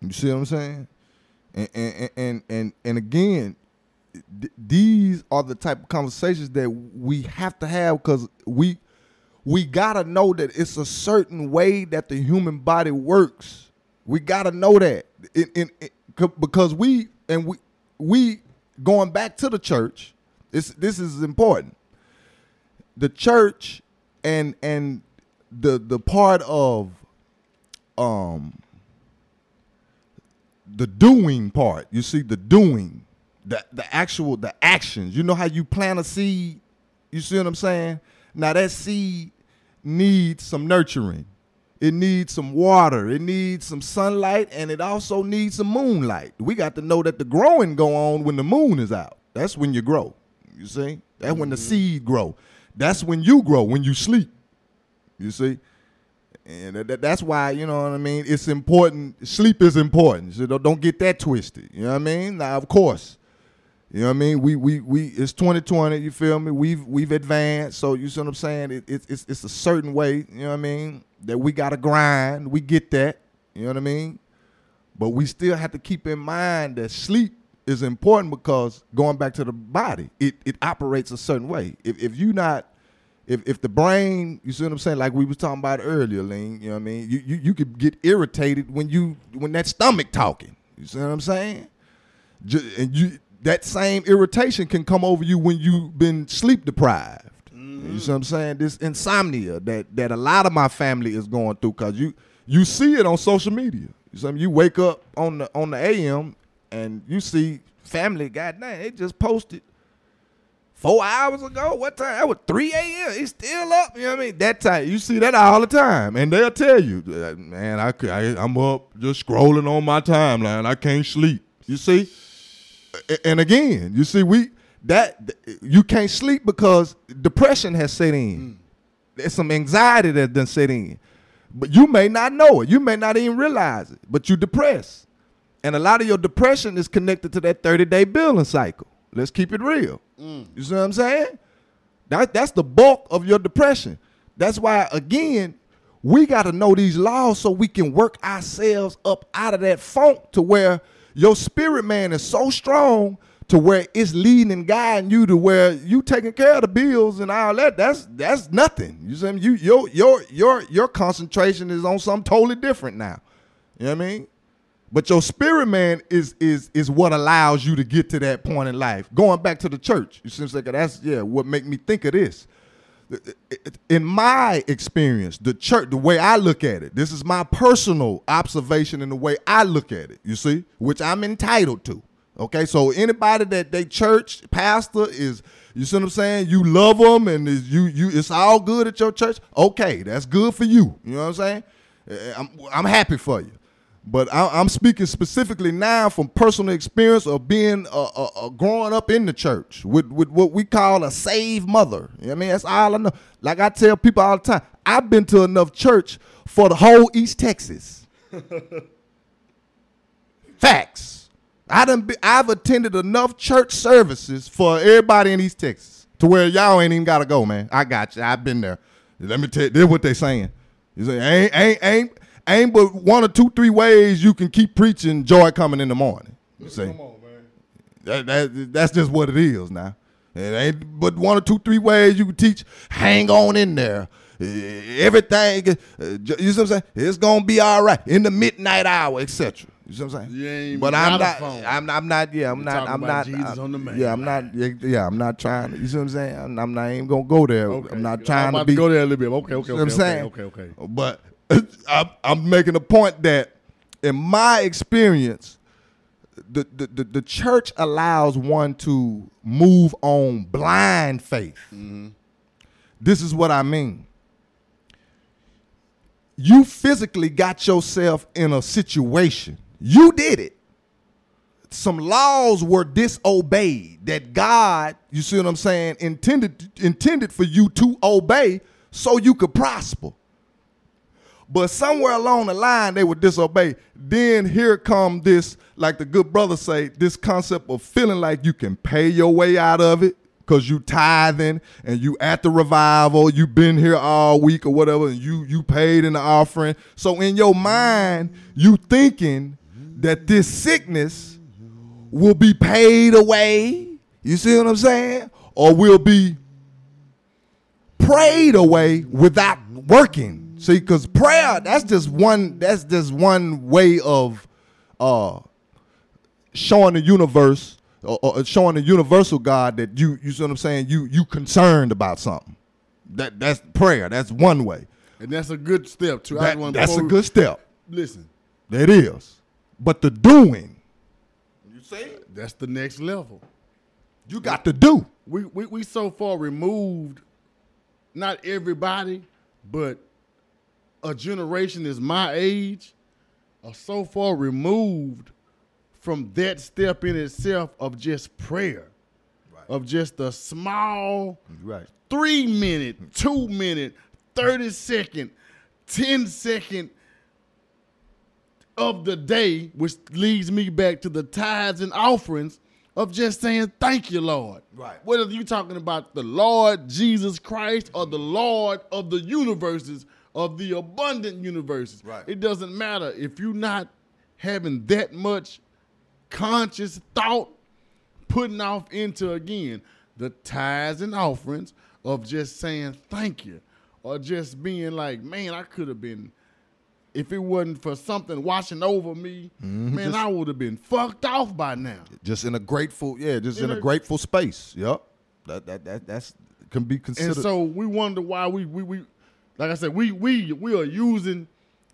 You see what I'm saying? And and and and, and again, th- these are the type of conversations that we have to have because we we gotta know that it's a certain way that the human body works. We gotta know that, because we and we we going back to the church. This this is important. The church and and the the part of um the doing part. You see the doing, the the actual the actions. You know how you plant a seed. You see what I'm saying? Now that seed needs some nurturing. It needs some water. It needs some sunlight, and it also needs some moonlight. We got to know that the growing go on when the moon is out. That's when you grow. You see? That's when the mm-hmm. seed grow. That's when you grow. When you sleep. You see? And that, that- that's why, you know what I mean? It's important. Sleep is important. So don't, don't get that twisted. You know what I mean? Now, of course. You know what I mean? We we we it's 2020, you feel me? We've we've advanced. So you see what I'm saying? It, it, it's it's a certain way, you know what I mean, that we gotta grind. We get that. You know what I mean? But we still have to keep in mind that sleep is important because going back to the body, it, it operates a certain way. If if you not if if the brain, you see what I'm saying, like we was talking about earlier, Lean, you know what I mean? You you, you could get irritated when you when that stomach talking. You see what I'm saying? Ju- and you that same irritation can come over you when you've been sleep deprived. You see what I'm saying? This insomnia that that a lot of my family is going through because you you see it on social media. You, see, you wake up on the on the AM and you see family, goddamn, they just posted four hours ago. What time? That was 3 a.m. It's still up. You know what I mean? That time. You see that all the time. And they'll tell you, uh, man, I, I, I'm up just scrolling on my timeline. I can't sleep. You see? And again, you see, we that you can't sleep because depression has set in. Mm. There's some anxiety that done set in. But you may not know it. You may not even realize it. But you're depressed. And a lot of your depression is connected to that 30-day billing cycle. Let's keep it real. Mm. You see what I'm saying? That, that's the bulk of your depression. That's why, again, we got to know these laws so we can work ourselves up out of that funk to where your spirit man is so strong to where it's leading and guiding you to where you taking care of the bills and all that. That's that's nothing. You see, you your your your your concentration is on something totally different now. You know what I mean? But your spirit man is is is what allows you to get to that point in life. Going back to the church, you seems like that's yeah what make me think of this. In my experience, the church, the way I look at it, this is my personal observation and the way I look at it. You see, which I'm entitled to. Okay, so anybody that they church pastor is, you see what I'm saying? You love them and you you it's all good at your church. Okay, that's good for you. You know what I'm saying? Eh, I'm I'm happy for you. But I, am speaking specifically now from personal experience of being a growing up in the church with, with what we call a saved mother. You know I mean? That's all I know. Like I tell people all the time, I've been to enough church for the whole East Texas. Facts. I done be, I've attended enough church services for everybody in East Texas to where y'all ain't even got to go, man. I got you. I've been there. Let me tell you, this what they saying. You say, ain't, ain't, ain't, ain't but one or two, three ways you can keep preaching joy coming in the morning. You see? Come on, man. That, that, that's just what it is now. It ain't but one or two, three ways you can teach. Hang on in there. Everything, uh, you see what I'm saying? It's gonna be all right in the midnight hour, etc. You see what I'm saying? But I'm not, I'm, I'm not. Yeah, I'm You're not. I'm not. Jesus on. Yeah, I'm not. Yeah, I'm not trying. To, you see what I'm saying? I'm, I'm not even gonna go there. Okay. I'm not trying I'm to be. go there a little bit. Okay, okay, You know okay, what I'm saying? okay, okay, okay. But I'm, I'm making a point that in my experience, the, the, the, the church allows one to move on blind faith. Mm-hmm. This is what I mean. You physically got yourself in a situation. You did it. Some laws were disobeyed that God, you see what I'm saying, intended intended for you to obey so you could prosper. But somewhere along the line, they would disobey. Then here come this, like the good brother say, this concept of feeling like you can pay your way out of it because you tithing and you at the revival, you been here all week or whatever, and you you paid in the offering. So in your mind, you thinking that this sickness will be paid away. You see what I'm saying? Or will be prayed away without working. See, because prayer, that's just one, that's just one way of uh showing the universe or, or showing the universal God that you, you see what I'm saying, you you concerned about something. That that's prayer. That's one way. And that's a good step too. That- that's a good step. Listen, That is. But the doing, you see, that's the next level. you got to do. We we we so far removed. Not everybody, but a generation is my age, are so far removed from that step in itself of just prayer, of just a small Right. three minute, two minute, 30 second, 10 second of the day, which leads me back to the tithes and offerings of just saying, Thank you, Lord. Right. Whether you're talking about the Lord Jesus Christ or the Lord of the universes, of the abundant universes. Right. It doesn't matter if you're not having that much conscious thought putting off into again the tithes and offerings of just saying thank you or just being like, man, I could have been if it wasn't for something washing over me, Mm-hmm. man, I would have been fucked off by now. Just in a grateful, yeah, just in, In a, a- grateful space. Yep. That that that that's can be considered. And so we wonder why we we, we like I said, we we we are using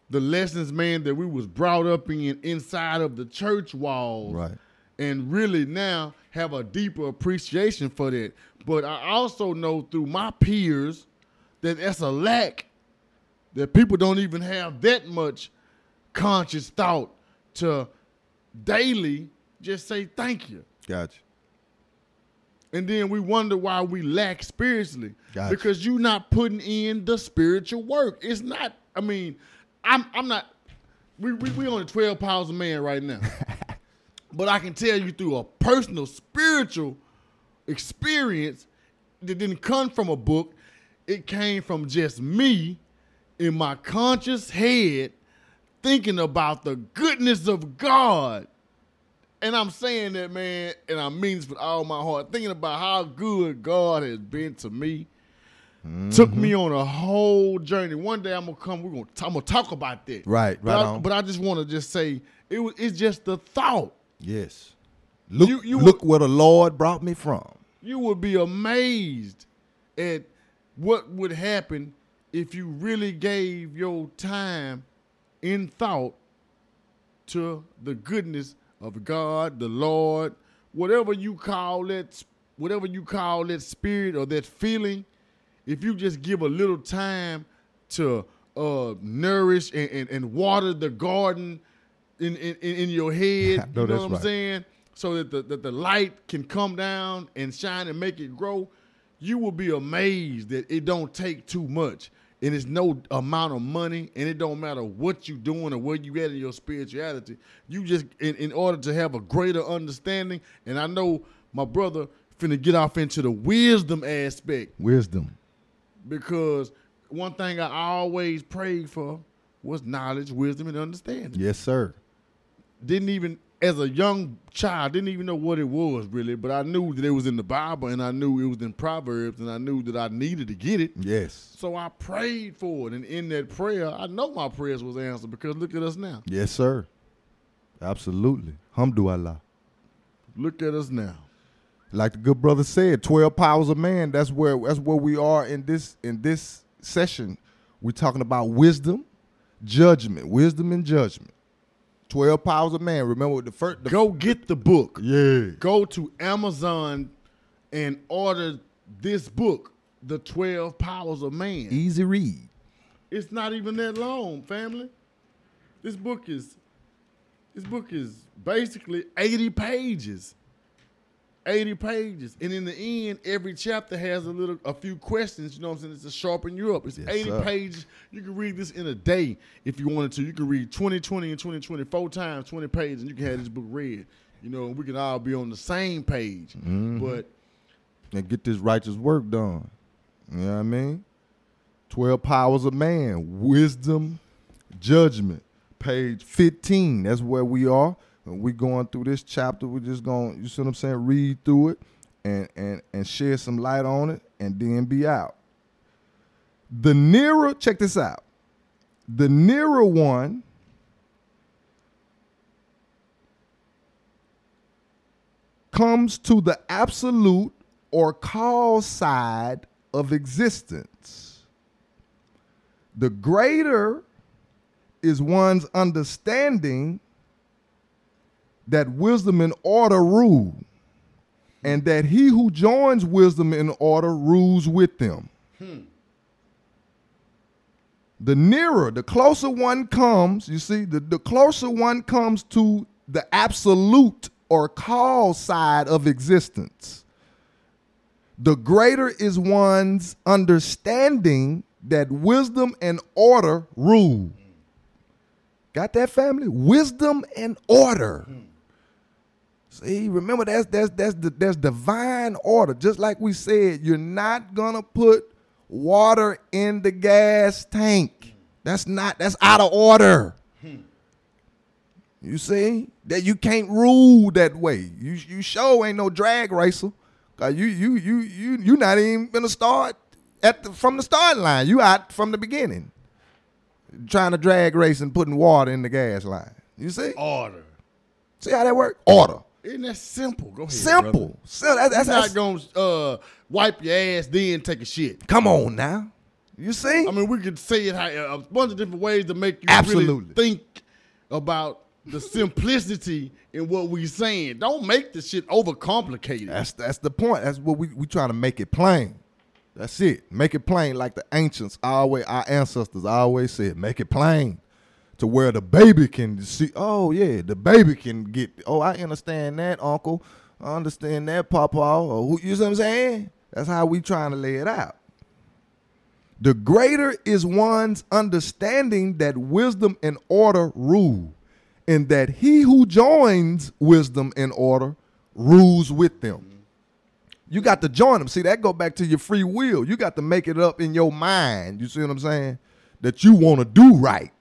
the lessons, man, that we was brought up in inside of the church walls. Right. And really now have a deeper appreciation for that. But I also know through my peers that that's a lack that people don't even have that much conscious thought to daily just say thank you. gotcha. And then we wonder why we lack spiritually. Gotcha. Because you're not putting in the spiritual work. It's not, I mean, I'm I'm not we we, we on the 12 powers of man right now. but I can tell you through a personal spiritual experience that didn't come from a book. It came from just me in my conscious head thinking about the goodness of God. And I'm saying that, man, and I mean this with all my heart, thinking about how good God has been to me. Took me mm-hmm. on a whole journey. One day I'm gonna come. We're gonna. I'm gonna talk about that. Right, But right I, on. but I just want to just say it was. It's just the thought. Yes. Look You- you look where the Lord brought me from. You would be amazed at what would happen if you really gave your time in thought to the goodness of God, the Lord, whatever you call it, whatever you call that spirit or that feeling. If you just give a little time to uh, nourish and, and, and water the garden in, in, in your head, know you know what I'm right. saying? So that the, that the light can come down and shine and make it grow, you will be amazed that it don't take too much. And it's no amount of money, and it don't matter what you're doing or where you at in your spirituality. You just in, in order to have a greater understanding, and I know my brother finna get off into the wisdom aspect Wisdom. because one thing I always prayed for was knowledge, wisdom, and understanding Yes, sir. didn't even as a young child didn't even know what it was really but i knew that it was in the bible and i knew it was in proverbs and i knew that i needed to get it Yes. so i prayed for it and in that prayer i know my prayers was answered because look at us now Yes, sir. Absolutely. Hamdulillah. look at us now Like the good brother said, twelve powers of man. That's where that's where we are in this in this session. We're talking about wisdom, judgment, wisdom and judgment. Twelve powers of man. Remember the first. The go get the book yeah. go to amazon and order this book the 12 powers of man Easy read. It's not even that long, family. This book is this book is basically 80 pages. 80 pages. And in the end, every chapter has a little a few questions, you know what I'm saying? It's to sharpen you up. It's Yes, 80 sir. pages. You can read this in a day if you wanted to. You can read 20, 20, and 20, 20, four times, 20 pages, and you can have this book read. You know, and we can all be on the same page. Mm-hmm. But and get this righteous work done. You know what I mean? 12 powers of man, wisdom, judgment. Page 15. That's where we are. And we going through this chapter. We're just going, you see what I'm saying? Read through it and and and shed some light on it and then be out. The nearer, check this out. The nearer one comes to the absolute or cause side of existence. The greater is one's understanding that wisdom and order rule, and that he who joins wisdom and order rules with them. Hmm. The nearer, the closer one comes, you see, the, the closer one comes to the absolute or cause side of existence, the greater is one's understanding that wisdom and order rule. Got that family? Wisdom and order. Hmm. See, remember that's that's that's the that's divine order. Just like we said, you're not gonna put water in the gas tank. That's not that's out of order. You see that you can't rule that way. You you sure ain't no drag racer. Cause you you you you you not even gonna start at the, from the start line. You out from the beginning. trying to drag race and putting water in the gas line. You see? Order. See how that work? Order. Isn't that simple? Go ahead. Simple. brother. So that- that's, You're that's, not gonna uh, wipe your ass then take a shit. come on now. You see? I mean, we could say it how, a bunch of different ways to make you Absolutely. really think about the simplicity in what we saying. Don't make the shit overcomplicated. That's that's the point. That's what we we trying to make it plain. That's it. Make it plain, like the ancients always, our ancestors always said, make it plain, to where the baby can see. Oh yeah, the baby can get. Oh, I understand that, Uncle. I understand that, Papa. Or you see what I'm saying? That's how we trying to lay it out. The greater is one's understanding that wisdom and order rule, and that he who joins wisdom and order rules with them. You got to join them. See, that go back to your free will. You got to make it up in your mind. You see what I'm saying? That you want to do right.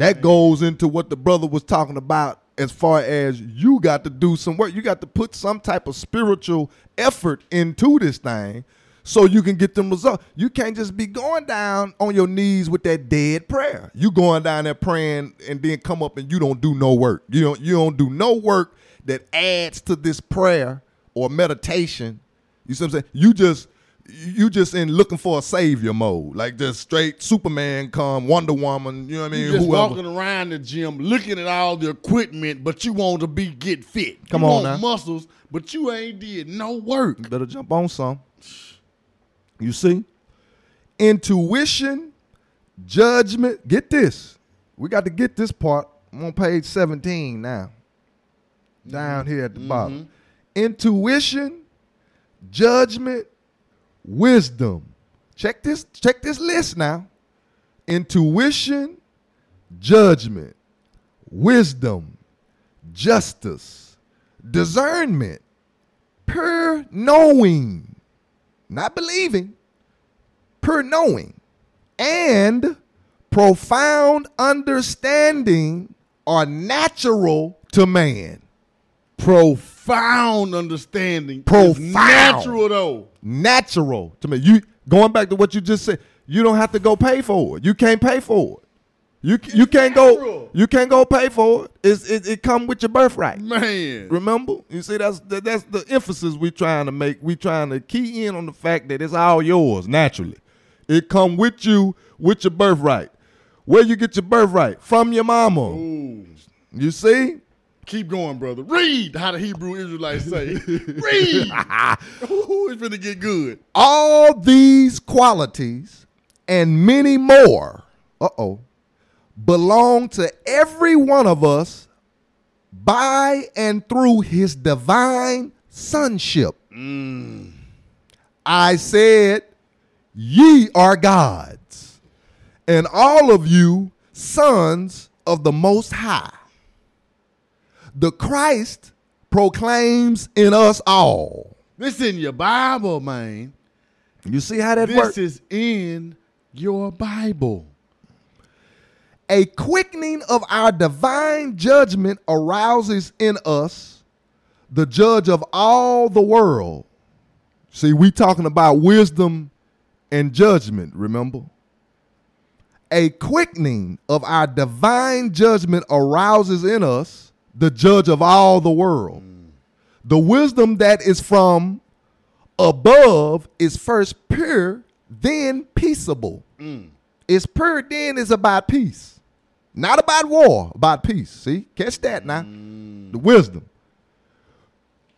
That goes into what the brother was talking about as far as you got to do some work. You got to put some type of spiritual effort into this thing so you can get them results. You can't just be going down on your knees with that dead prayer. You going down there praying and then come up and you don't do no work. You don't you don't do no work that adds to this prayer or meditation. You see what I'm saying? You just you just in looking for a savior mode, like just straight Superman come, Wonder Woman. You know what I mean? You just Whoever. walking around the gym, looking at all the equipment, but you want to be get fit. Come you on want now. muscles, but you ain't did no work. Better jump on some. You see? Intuition, judgment. Get this. We got to get this part. I'm on page 17 now. Down here at the mm-hmm. bottom. Intuition, judgment, wisdom. Check this, check this list now. Intuition, judgment, wisdom, justice, discernment, pure knowing, not believing, pure knowing, and profound understanding are natural to man. Profound understanding. is Profound. natural though. Natural to me. You going back to what you just said. You don't have to go pay for it. You can't pay for it. You you can't go. You can't go pay for it. It's, it it come with your birthright. Man. Remember? You see, that's that, that's the emphasis we trying to make. We trying to key in on the fact that it's all yours naturally. It come with you with your birthright. Where you get your birthright from your mama. Ooh. You see? Keep going, brother. Read how the Hebrew Israelites say. Read. Ooh, it's finna get good. All these qualities and many more, uh oh, belong to every one of us by and through his divine sonship. I said, Ye are gods, and all of you sons of the Most High. The Christ proclaims in us all. This in your Bible, man. You see how that This works? is in your Bible. A quickening of our divine judgment arouses in us the judge of all the world. See, we talking about wisdom and judgment, remember? A quickening of our divine judgment arouses in us the judge of all the world. The wisdom that is from above is first pure, then peaceable. It's pure, then is about peace. Not about war, about peace. See? Catch that now. The wisdom.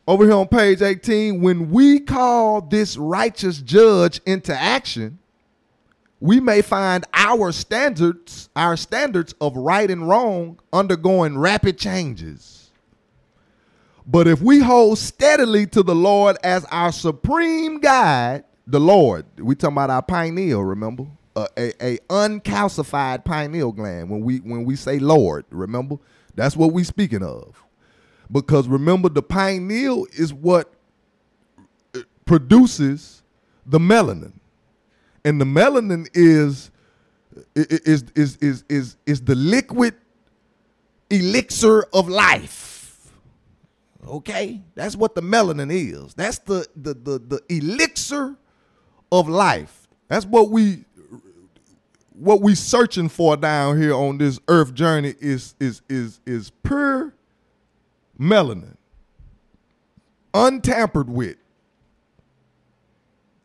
Over here on page 18, when we call this righteous judge into action, we may find our standards, our standards of right and wrong undergoing rapid changes. But if we hold steadily to the Lord as our supreme guide, the Lord, we talking about our pineal, remember? Uh, a, uncalcified pineal gland. When we when we say Lord, remember? That's what we speaking of. Because remember, the pineal is what produces the melanin and the melanin is is is is is is the liquid elixir of life. Okay, that's what the melanin is. That's the the the, the elixir of life. That's what we what we searching for down here on this earth journey is is is is pure melanin, untampered with.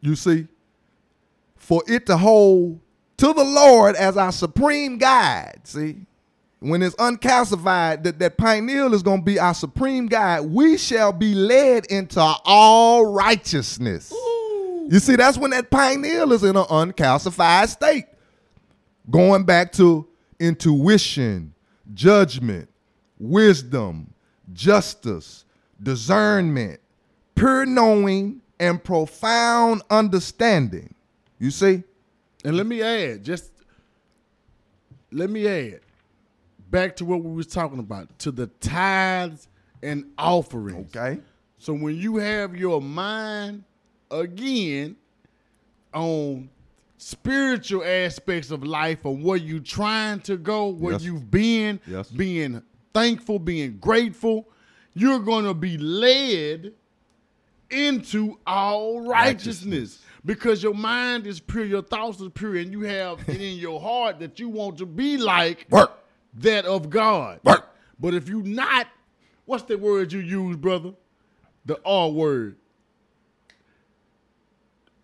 You see, for it to hold to the Lord as our supreme guide. See, when it's uncalcified, that, that pineal is going to be our supreme guide. We shall be led into all righteousness. You see, that's when that pineal is in an uncalcified state. Going back to intuition, judgment, wisdom, justice, discernment, pure knowing, and profound understanding. You see? And let me add, just let me add, back to what we was talking about, to the tithes and offerings. Okay. So when you have your mind again on spiritual aspects of life and where you trying to go, where Yes. you've been, Yes. being thankful, being grateful, you're going to be led into all righteousness. Because your mind is pure, your thoughts are pure, and you have it in your heart that you want to be like Work. that of God. Work. But if you not, what's the word you use, brother? The R word.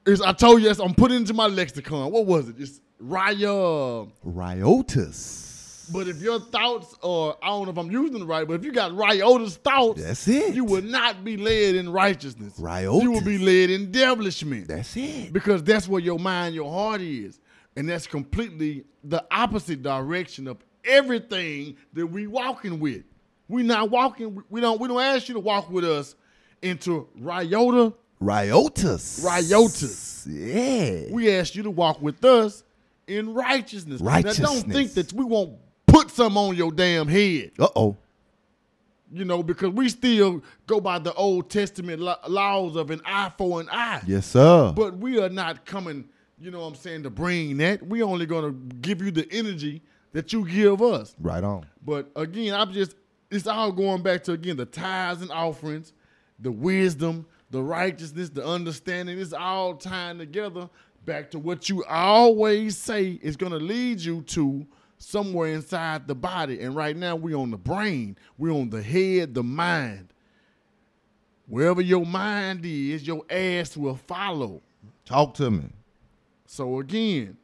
Is I told you, I'm putting it into my lexicon. What was it? It's raya. Riotas. But if your thoughts are, I don't know if I'm using it right, but if you got riotous thoughts, That's it. you will not be led in righteousness. Riotas. You will be led in devilishment. That's it. Because that's where your mind, your heart is. And that's completely the opposite direction of everything that we walking with. We not walking, we don't we don't ask you to walk with us into riota. Riotas. Riotas. Yeah. We ask you to walk with us in righteousness. Righteousness. Now don't think that we won't put some on your damn head. Uh oh. You know, because we still go by the Old Testament lo- laws of an eye for an eye. Yes, sir. But we are not coming, you know what I'm saying, to bring that. We only going to give you the energy that you give us. right on. But again, I'm just, it's all going back to, again, the tithes and offerings, the wisdom, the righteousness, the understanding. It's all tying together back to what you always say is going to lead you to somewhere inside the body. And right now, we're on the brain, we're on the head, the mind. Wherever your mind is, your ass will follow. Talk to me. So again,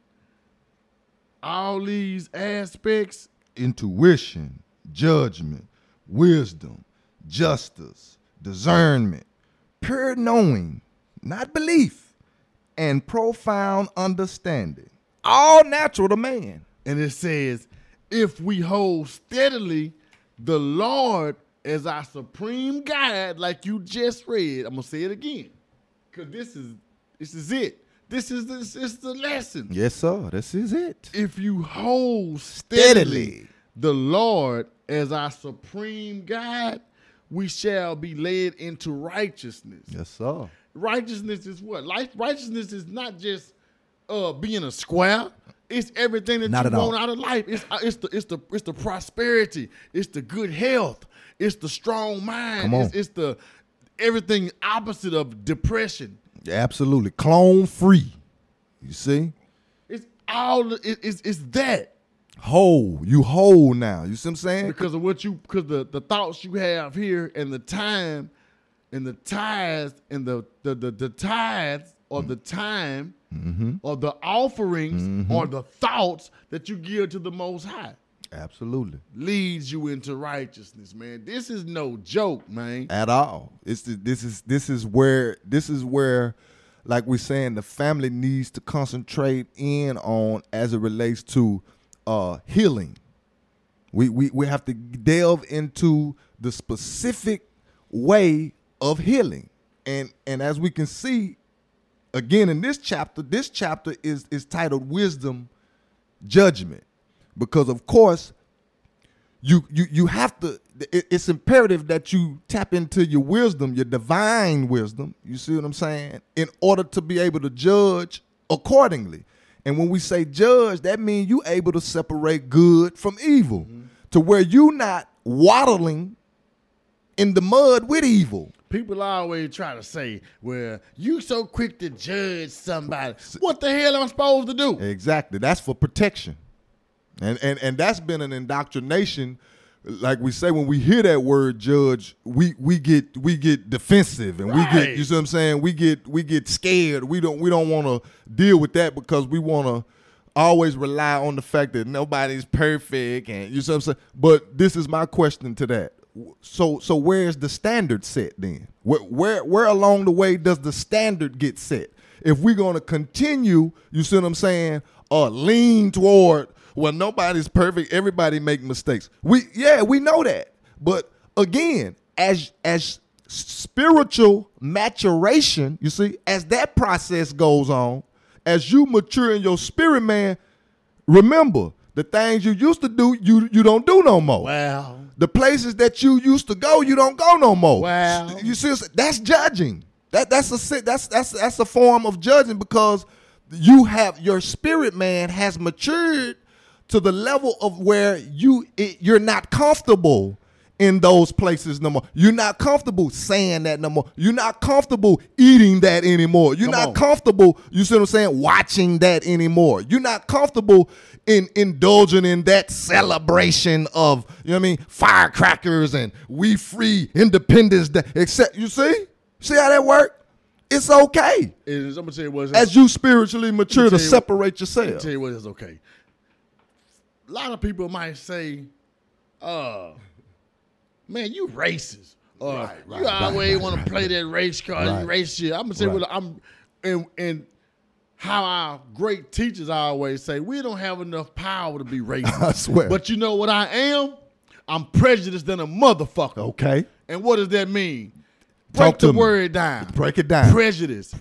all these aspects, Intuition, judgment, wisdom, justice, discernment, pure knowing, not belief, and profound understanding. All natural to man. And it says, if we hold steadily the Lord as our supreme guide, like you just read, I'm gonna say it again, because this is this is it. This is this is the lesson. Yes, sir. This is it. If you hold steadily, Steadily. the Lord as our supreme guide, we shall be led into righteousness. Yes, sir. righteousness is what? Life righteousness is not just uh being a square. It's everything that Not you at all. out of life. It's uh, it's the it's the it's the prosperity. It's the good health. It's the strong mind. It's, it's the everything opposite of depression. Absolutely. Clone free. You see? It's all it, it's it's that Whole. You whole now. You see what I'm saying? because of what you because the the thoughts you have here and the time and the tithes and the the the, the tithes or the mm-hmm. time mm-hmm. or the offerings mm-hmm. or the thoughts that you give to the most high Absolutely. leads you into righteousness man this is no joke man at all. It's the, this is this is where this is where, like we're saying, the family needs to concentrate in on as it relates to uh, healing. We, we we have to delve into the specific way of healing, and and as we can see, again in this chapter, this chapter is is titled Wisdom, Judgment, because of course you you you have to it- it's imperative that you tap into your wisdom your divine wisdom you see what i'm saying in order to be able to judge accordingly. And when we say judge that means you able to separate good from evil mm-hmm. to where you not waddling in the mud with evil. People always try to say, "Well, you so quick to judge somebody. What the hell am I supposed to do?" Exactly. That's for protection. And and and that's been an indoctrination. Like we say when we hear that word judge, we we get we get defensive and we get you see what I'm saying? We get we get scared. We don't we don't want to deal with that because we want to always rely on the fact that nobody's perfect and you see what I'm saying? But this is my question to that. So so where's the standard set then? Where where where along the way does the standard get set? If we're going to continue, you see what I'm saying, or lean toward well nobody's perfect, everybody make mistakes. We yeah, we know that. But again, as as spiritual maturation, you see, as that process goes on, as you mature in your spirit, man, remember the things you used to do, you you don't do no more. Well, The places that you used to go, you don't go no more. Wow. you see, that's judging. That that's a that's that's that's a form of judging because you have your spirit man has matured to the level of where you it, you're not comfortable in those places no more. You're not comfortable saying that no more. You're not comfortable eating that anymore. You're Come not on. comfortable, you see what I'm saying, watching that anymore. You're not comfortable in indulging in that celebration of, you know what I mean, firecrackers and we free Independence Day. Except you see? See how that work? It's okay it is, I'm gonna tell you what. as you spiritually mature to what- separate me yourself. tell you what is okay. A lot of people might say, uh, man, you racist. Or Right, right, you right, always want to play that race card, race shit. I'm gonna say what I'm and and how our great teachers always say, we don't have enough power to be racist. I swear. But you know what I am? I'm prejudiced than a motherfucker. Okay. And what does that mean? Break to the me. word down. Break it down. Prejudice.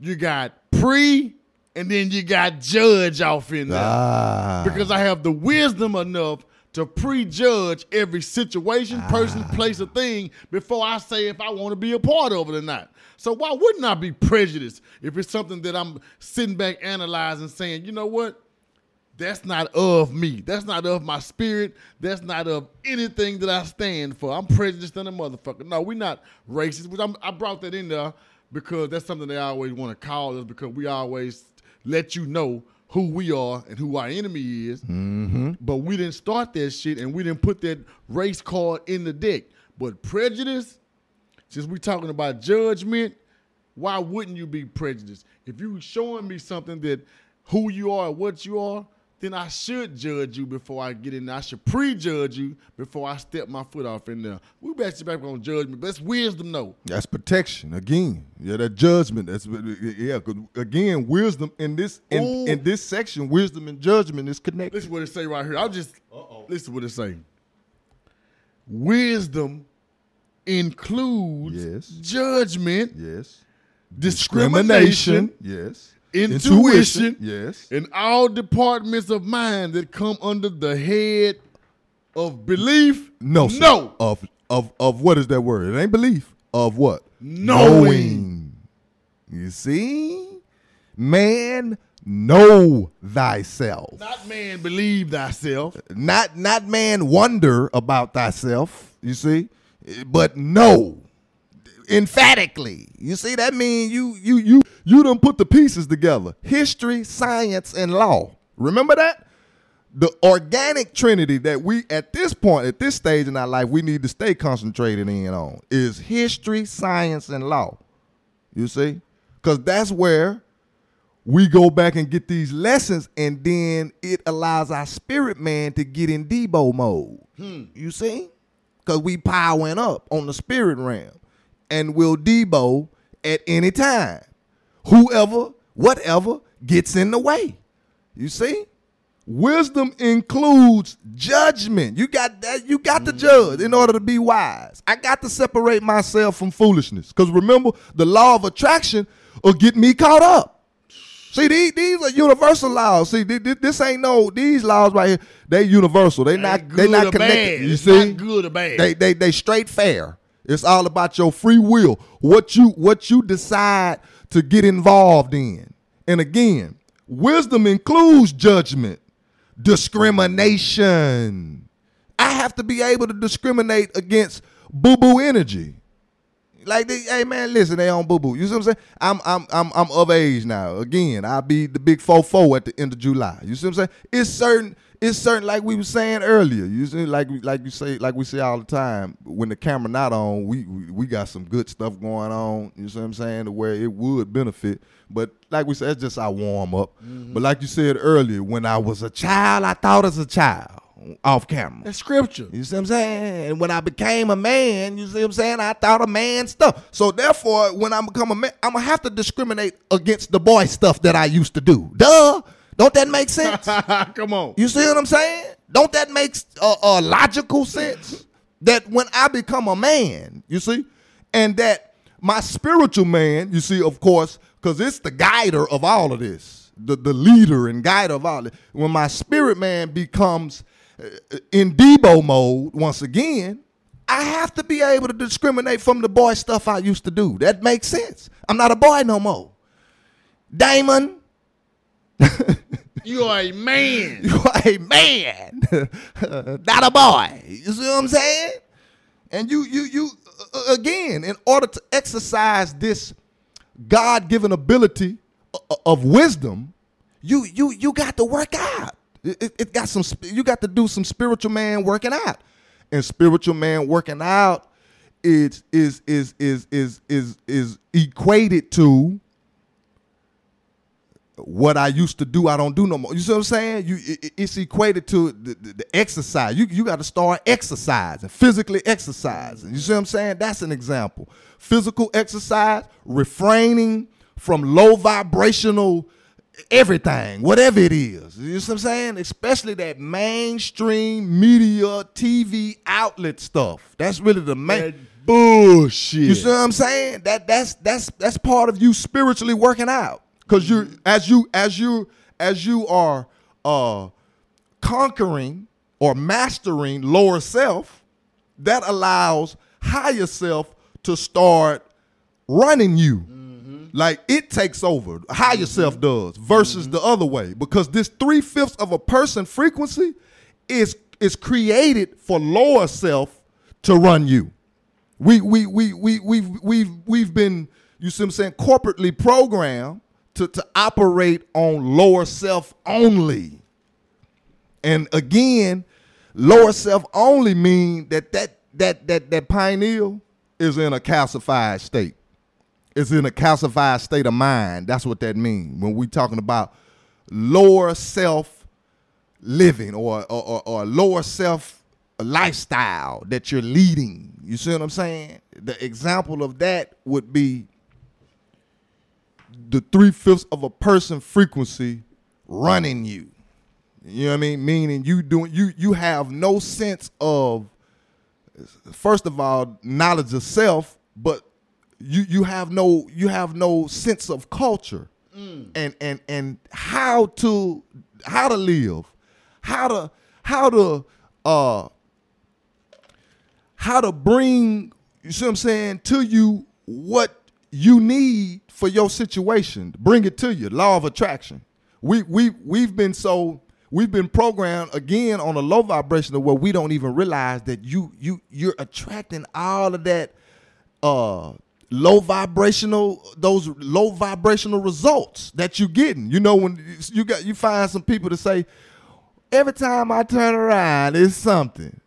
You got pre, and then you got judge off in there. Ah. Because I have the wisdom enough to prejudge every situation, person, Ah. place, or thing before I say if I want to be a part of it or not. So why wouldn't I be prejudiced if it's something that I'm sitting back analyzing, saying, you know what? That's not of me. That's not of my spirit. That's not of anything that I stand for. I'm prejudiced than a motherfucker. No, we're not racist. Which I'm, I brought that in there because that's something they always want to call us because we always let you know who we are and who our enemy is. Mm-hmm. But we didn't start that shit and we didn't put that race card in the deck. But prejudice, since we're talking about judgment, why wouldn't you be prejudiced? If you showing me something that who you are, what you are, then I should judge you before I get in there. I should prejudge you before I step my foot off in there. We back to back on judgment. That's wisdom, though. That's protection again. Yeah, that judgment. That's yeah. again, wisdom in this in, Ooh. in this section, wisdom and judgment is connected. Listen what it say right here. I'll just listen to what it say. Wisdom includes Yes. judgment, Yes. discrimination, Yes. Intuition, Yes. and all departments of mind that come under the head of belief. No. sir. no. Of of of what is that word? It ain't belief. Of what? Knowing. You see, man, know thyself. Not man believe thyself. not not man wonder about thyself you see but know emphatically. You see that mean you you you you done put the pieces together. History science and law. Remember that? The organic trinity that we at this point at this stage in our life we need to stay concentrated in on is history science and law. You see? Because that's where we go back and get these lessons, and then it allows our spirit man to get in Deebo mode. Hmm. You see? Because we powering up on the spirit realm and will Deebo at any time. Whoever, whatever gets in the way. You see? Wisdom includes judgment. You got that. You got to mm-hmm. judge in order to be wise. I got to separate myself from foolishness. Because remember, the law of attraction will get me caught up. See, these, these are universal laws. See, thi- thi- this ain't no these laws right here. They universal. They not they not connected. bad. You see, good or bad. They they they straight fair. It's all about your free will. What you what you decide to get involved in. And again, wisdom includes judgment, discrimination. I have to be able to discriminate against boo boo energy. Like, they, hey man, listen, they on boo boo. You see what I'm saying? I'm I'm I'm I'm of age now. Again, I'll be the big four at the end of July. You see what I'm saying? It's certain. It's certain, like we were saying earlier. You see, like like you say, like we say all the time. When the camera not on, we we, got some good stuff going on. You see what I'm saying? To where it would benefit. But like we said, it's just our warm up. Mm-hmm. But like you said earlier, when I was a child, I thought as a child off camera. That's scripture. You see what I'm saying? And when I became a man, you see what I'm saying? I thought a man stuff. So therefore, when I become a man, I'm gonna have to discriminate against the boy stuff that I used to do. Duh. Don't that make sense? Come on. You see what I'm saying? Don't that make a, a logical sense? That when I become a man, you see, and that my spiritual man, you see, of course, because it's the guider of all of this, the, the leader and guider of all of it. When my spirit man becomes uh, in Deebo mode once again, I have to be able to discriminate from the boy stuff I used to do. That makes sense. I'm not a boy no more. Damon, You are a man. you are a man, not a boy. You see what I'm saying? And you, you, you, uh, again, in order to exercise this God-given ability of wisdom, you, you, you got to work out. It, it- got some. You got to do some spiritual man working out, and spiritual man working out is is is is is is equated to what I used to do, I don't do no more. You see what I'm saying? You, it- it's equated to the, the, the exercise. You, you got to start exercising, physically exercising. You see what I'm saying? That's an example. Physical exercise, refraining from low vibrational everything, whatever it is. You see what I'm saying? Especially that mainstream media, TV outlet stuff. That's really the main. That bullshit. You see what I'm saying? That that's that's that's part of you spiritually working out. Cause you as you as you as you are uh conquering or mastering lower self, that allows higher self to start running you. Mm-hmm. Like it takes over. Higher mm-hmm. self does versus the mm-hmm. other way. Because this three-fifths of a person frequency is is created for lower self to run you. We we we we we've we've we've been you see what I'm saying corporately programmed to to operate on lower self only. And again, lower self only mean that that that that that pineal is in a calcified state. It's in a calcified state of mind. That's what that means when we talking about lower self living or or, or, or lower self lifestyle that you're leading. You see what I'm saying? The example of that would be the three fifths of a person frequency running you. You know what I mean? Meaning you doing you you have no sense of first of all knowledge of self, but you you have no you have no sense of culture and and and how to how to live, how to how to uh how to bring you see what I'm saying to you what you need for your situation. Bring it to you. Law of attraction. We we we've been so we've been programmed again on a low vibrational where we don't even realize that you you you're attracting all of that uh low vibrational those low vibrational results that you're getting. You know when you got you find some people to say every time I turn around it's something.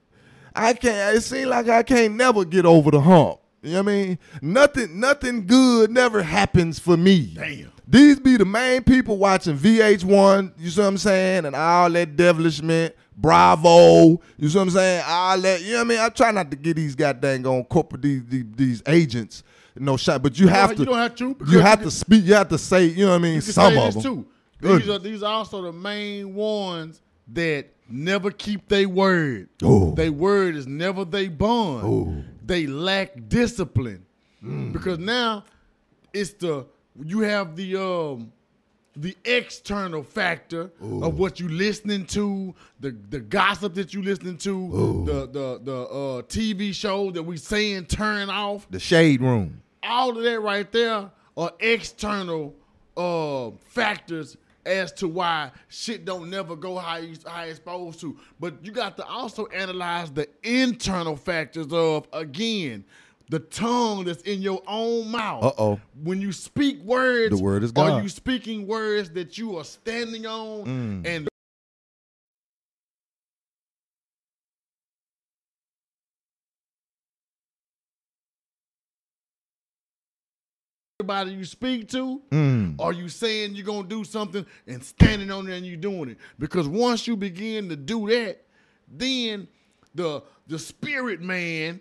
I can't. It seems like I can't never get over the hump. You know what I mean? Nothing, nothing good never happens for me. Damn. These be the main people watching VH1. You see what I'm saying? And all that devilishment, Bravo. You see what I'm saying? All that. You know what I mean? I try not to get these goddamn on corporate these, these these agents no shot, but you have don't- to. you don't have to, You you have can- to speak. You have to say. You know what I mean? You Some of them. too. Good. These are these are also the main ones that never keep their word. Oh. Their word is never they bond. Oh. They lack discipline Mm. because now it's the you have the um the external factor of what you listening to, the the gossip that you listening to, the the the uh, TV show that we saying turn off The shade room. all of that right there are external uh, factors as to why shit don't never go how you how it's supposed to. But you got to also analyze the internal factors of again the tongue that's in your own mouth. Uh-oh. When you speak words, The word is Are you speaking words that you are standing on Mm. and everybody you speak to? Mm. Are you saying you're gonna do something and standing on there and you doing it? Because once you begin to do that, then the the spirit man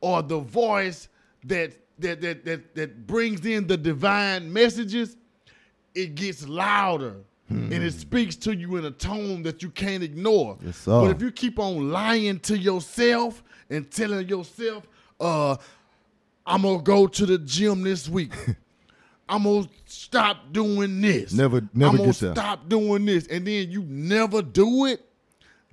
or the voice that that that that, that brings in the divine messages, it gets louder. And it speaks to you in a tone that you can't ignore. Yes, sir. But if you keep on lying to yourself and telling yourself, uh, I'm gonna go to the gym this week. I'm gonna stop doing this. Never- never I'm gonna there. stop doing this, and then you never do it.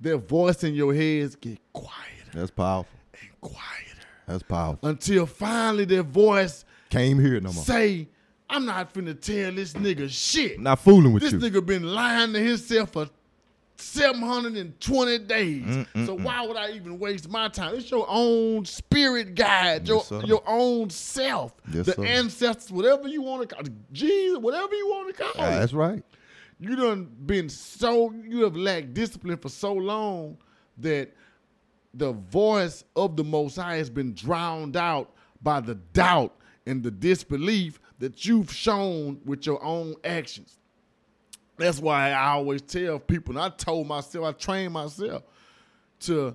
That voice in your head get quieter That's powerful. and quieter That's powerful. until finally that voice came here no more. say, "I'm not finna tell this nigga shit." Not fooling with This you. This nigga been lying to himself for 720 days. so why would I even waste my time? It's your own spirit guide, your Yes, your own self, Yes, the sir. ancestors, whatever you want to call it, Jesus, whatever you want to call Ah, it. that's right. You done been so you have lacked discipline for so long that the voice of the Most High has been drowned out by the doubt and the disbelief that you've shown with your own actions. That's why I always tell people, and I told myself, I trained myself to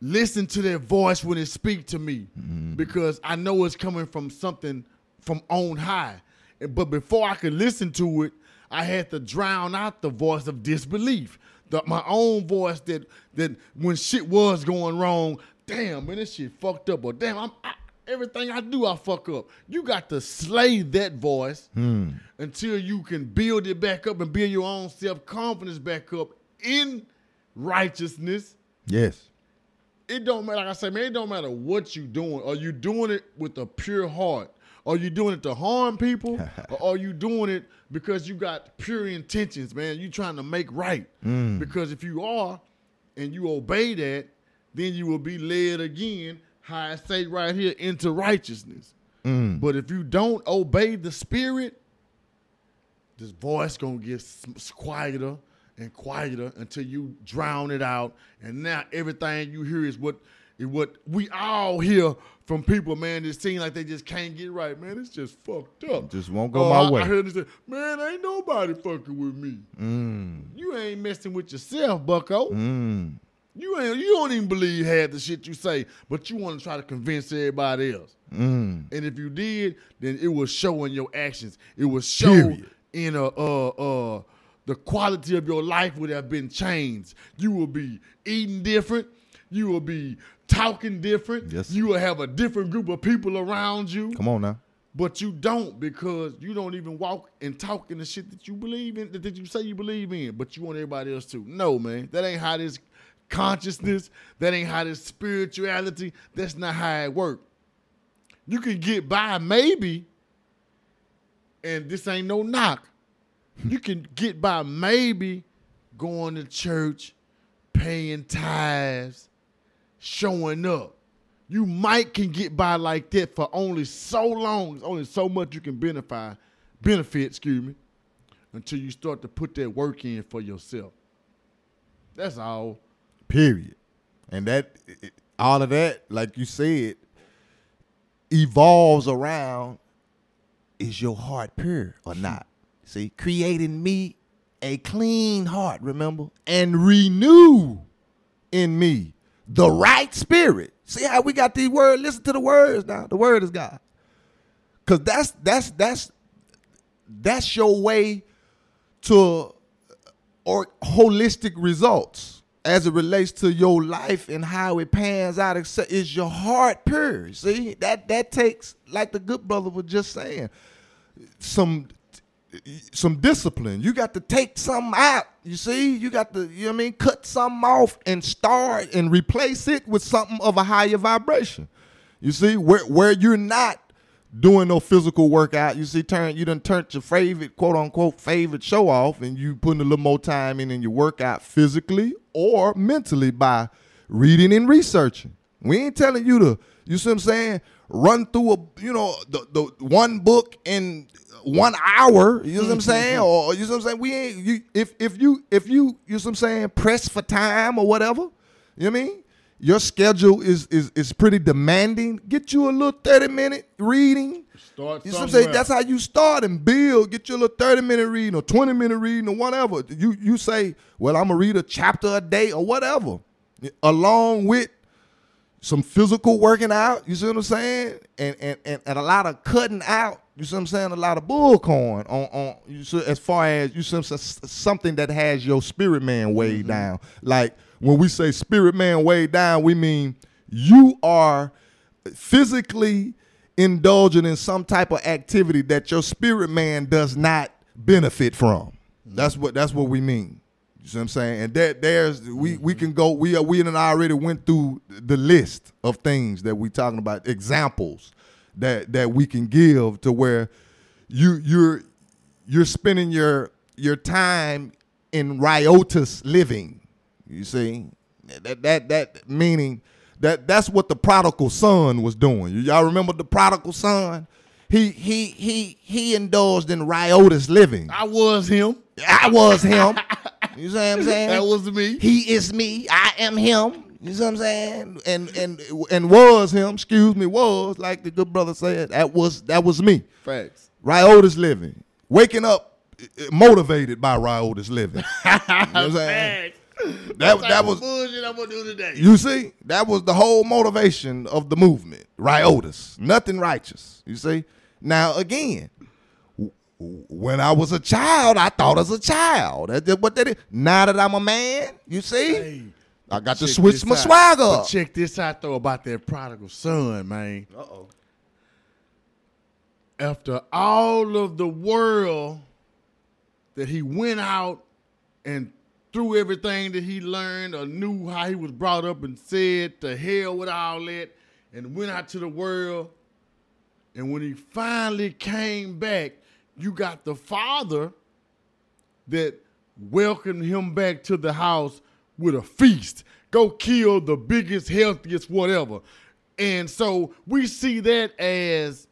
listen to their voice when it speak to me mm-hmm. because I know it's coming from something from on high. But before I could listen to it, I had to drown out the voice of disbelief. The, my own voice that that when shit was going wrong, damn man, this shit fucked up. Or damn, I'm I, everything I do, I fuck up. You got to slay that voice hmm. until you can build it back up and build your own self confidence back up in righteousness Yes. it don't matter. Like I say, man, it don't matter what you doing. Are you doing it with a pure heart? Are you doing it to harm people? or are you doing it because you got pure intentions, man? You trying to make right. Hmm. Because if you are and you obey that, then you will be led again, how I say right here, into righteousness. But if you don't obey the spirit, this voice gonna get quieter and quieter until you drown it out, and now everything you hear is what is what we all hear from people, man. That seem like they just can't get right, man. It's just fucked up. Just won't go Oh, my I- way. I heard them say, "Man, ain't nobody fucking with me." You ain't messing with yourself, Bucko. Mm. You ain't. You don't even believe half the shit you say, but you want to try to convince everybody else. Mm. And if you did, then it will show in your actions. It will show Period. in a uh uh the quality of your life would have been changed. You will be eating different. You will be talking different. Yes. You will have a different group of people around you. Come on now. But you don't because you don't even walk and talk in the shit that you believe in, that you say you believe in, but you want everybody else to. No, man. That ain't how this consciousness, that ain't how this spirituality, that's not how it works. You can get by maybe, and this ain't no knock. You can get by maybe going to church, paying tithes, showing up. You might can get by like that for only so long. Only so much you can benefit, benefit, excuse me, until you start to put that work in for yourself. That's all. Period. And that it- all of that, like you said, evolves around is your heart pure or not? See, creating me a clean heart, remember? And renew in me the right spirit. See how we got these words? Listen to the words now. The word is God. Cause that's that's that's that's your way to or holistic results as it relates to your life and how it pans out is your heart pure. See that that takes like the good brother was just saying some some discipline. You got to take something out you see? You got to you know what i mean cut something off and start and replace it with something of a higher vibration. You see where where you're not doing no physical workout. You see, turn you done turned your favorite quote unquote favorite show off, and you putting a little more time in in your workout physically or mentally by reading and researching. We ain't telling you to, you see what I'm saying, run through a you know the, the one book in one hour. You know what I'm mm-hmm, saying, or you know what I'm saying. We ain't you if if you if you you know what I'm saying press for time or whatever. You know what I mean? Your schedule is is is pretty demanding. Get you a little 30 minute reading. Start You know I'm saying? That's how you start and build. Get your little 30 minute reading or 20 minute reading or whatever. You you say, well, I'm gonna read a chapter a day or whatever. Along with some physical working out, you see what I'm saying? And and and, and a lot of cutting out, you see what I'm saying? A lot of bullcorn on on you see, as far as you see what I'm saying, something that has your spirit man weighed Mm-hmm. down. Like when we say spirit man weighed down, we mean you are physically indulging in some type of activity that your spirit man does not benefit from. That's what that's what we mean. You see what I'm saying? And that there's we we can go we are we and I already went through the list of things that we're talking about examples that that we can give to where you you're you're spending your your time in riotous living. You see, that that that meaning that that's what the prodigal son was doing. Y'all remember the prodigal son? He he he he indulged in riotous living. I was him. I was him. You see what I'm saying? That was me. He is me. I am him. You see what I'm saying? And and and was him. Excuse me, was like the good brother said. That was that was me. Facts. Riotous living. Waking up eh, motivated by riotous living. You know what I'm saying? Facts. That that was bullshit I'm gonna do today. you see that was the whole motivation of the movement. Riotous, nothing righteous. You see. Now again, when I was a child, I thought as a child. That's what that is. Now that I'm a man, you see, Hey, I got to switch my out. swagger. But check this out though about that prodigal son, man. Uh-oh. After all of the world that he went out and through everything that he learned or knew how he was brought up and said to hell with all that and went out to the world. And when he finally came back, you got the father that welcomed him back to the house with a feast. Go kill the biggest, healthiest, whatever. And so we see that as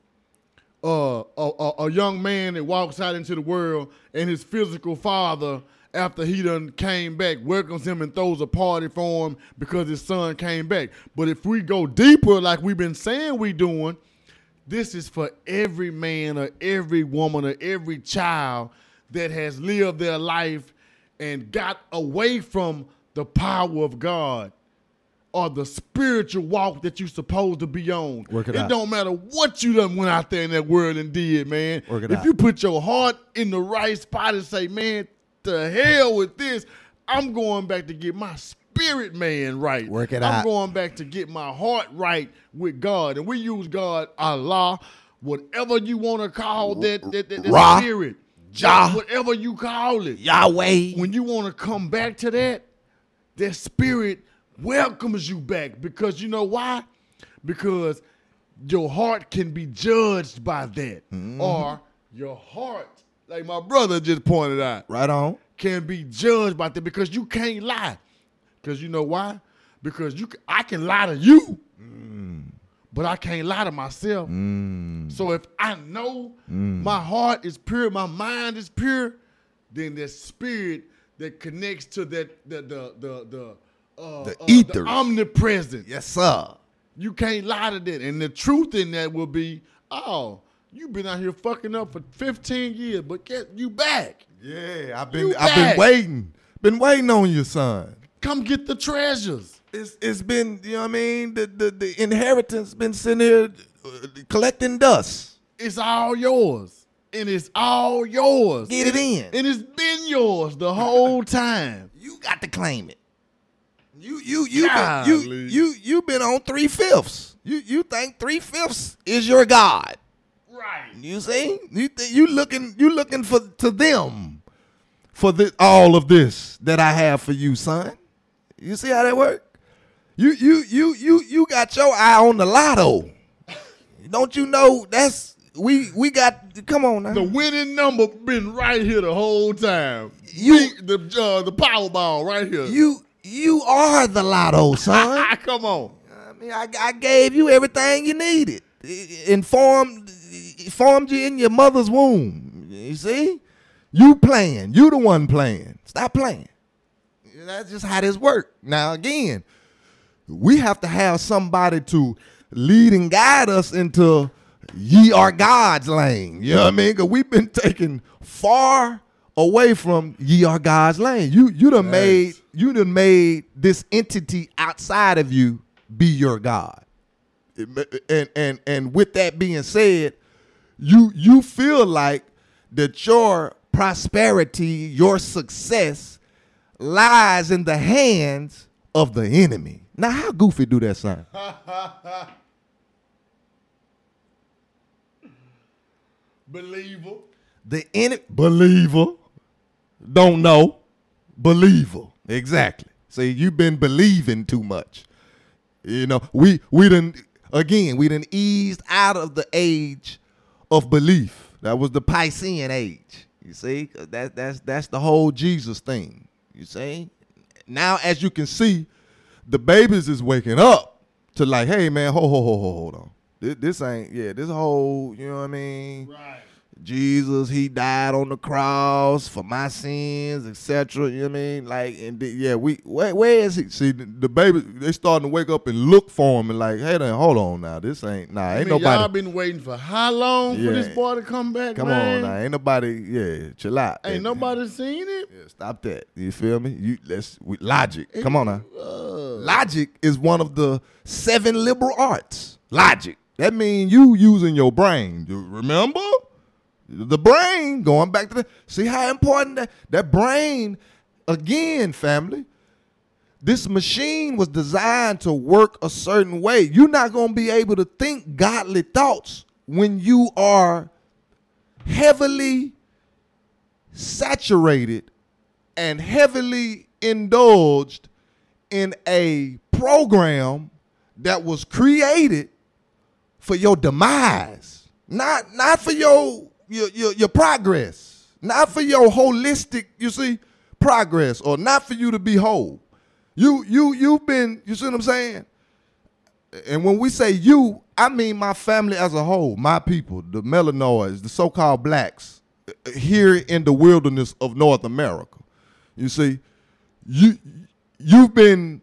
uh, a, a, a young man that walks out into the world and his physical father, after he done came back, welcomes him and throws a party for him because his son came back. But if we go deeper, like we've been saying we doing, this is for every man or every woman or every child that has lived their life and got away from the power of God or the spiritual walk that you're supposed to be on. Work it it out. don't matter what you done went out there in that world and did, man. Work it if out. you put your heart in the right spot and say, man, to hell with this, I'm going back to get my spirit man right. Work it out. I'm going back to get my heart right with God. And we use God, Allah, whatever you want to call that, that, that, that Ra. spirit. Jah. Whatever you call it Yahweh. when you want to come back to that, that spirit welcomes you back because you know why? Because your heart can be judged by that, mm-hmm. or your heart, like my brother just pointed out, Right on. can be judged by that because you can't lie. Because you know why? Because you, I can lie to you, but I can't lie to myself. So if I know my heart is pure, my mind is pure, then the spirit that connects to that the the the the uh, The uh, ethers. omnipresent. Yes, sir. You can't lie to that. And the truth in that will be, oh, you've been out here fucking up for 15 years, but get you back. Yeah, I've been You I've back. been waiting. Been waiting on you, son. Come get the treasures. It's it's been, you know what I mean? The the, the inheritance been sitting here uh, collecting dust. It's all yours. And it's all yours. Get it in. And it's been yours the whole time. You got to claim it. You you you been, you Golly. you you been on three fifths. You you think three fifths is your God? Right. You see, you th- you looking you looking for to them for the, all of this that I have for you, son. You see how that work? You you you you you got your eye on the lotto. Don't you know that's we we got come on now. The winning number been right here the whole time. You- the uh, the Powerball right here. You you are the lotto, son. Come on. I mean, I, I gave you everything you needed. Informed formed you in your mother's womb. You see? You playing. You the one playing. Stop playing. That's just how this works. Now again, we have to have somebody to lead and guide us into ye are God's lane. You know what I mean? Because we've been taken far away from ye are God's lane. You you done made you done made this entity outside of you be your God. And and and with that being said, you you feel like that your prosperity, your success lies in the hands of the enemy. Now, how goofy do that sound? Believer. The enemy believer don't know believer exactly. See, you've been believing too much. You know, we we didn't again we didn't eased out of the age of belief. That was the Piscean age. You see, that that's that's the whole Jesus thing. You see, now as you can see, the babies is waking up to like, hey man, hold hold hold hold hold on. This, this ain't yeah. This whole you know what I mean. Right. Jesus, he died on the cross for my sins, etc. You know what I mean? Like, and the- yeah, we where, where is he? See, the, the baby, they starting to wake up and look for him and like, hey, then hold on now, this ain't nah, I ain't mean, y'all nobody. been waiting for how long Yeah. for this boy to come back, Come man? on now, ain't nobody. Yeah, chill out. Ain't And- nobody seen it? Yeah, stop that. You feel me? You let's we, logic. Come on now. Uh, Logic is one of the seven liberal arts. Logic. That means you using your brain. You remember? The brain, going back to the see how important that that brain again, family. This machine was designed to work a certain way. You're not going to be able to think godly thoughts when you are heavily saturated and heavily indulged in a program that was created for your demise, not not for your your your, your progress, not for your holistic, you see, progress, or not for you to be whole. You you you've been, you see what I'm saying? And when we say you, I mean my family as a whole, my people, the melanoids, the so-called blacks uh, here in the wilderness of North America. You see, you you've been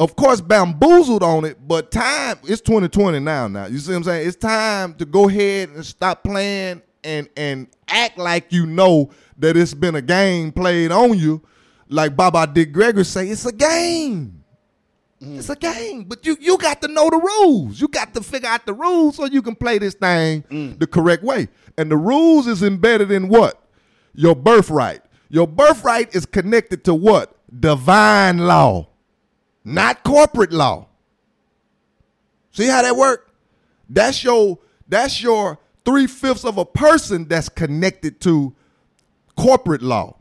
of course bamboozled on it, but time it's 2020 now now. You see what I'm saying? It's time to go ahead and stop playing and and act like you know that it's been a game played on you. Like Baba Dick Gregory say, it's a game. Mm-hmm. It's a game, but you you got to know the rules. You got to figure out the rules so you can play this thing mm. the correct way. And the rules is embedded in what? Your birthright. Your birthright is connected to what? Divine law, not corporate law. See how that work? That's your that's your three fifths of a person that's connected to corporate law.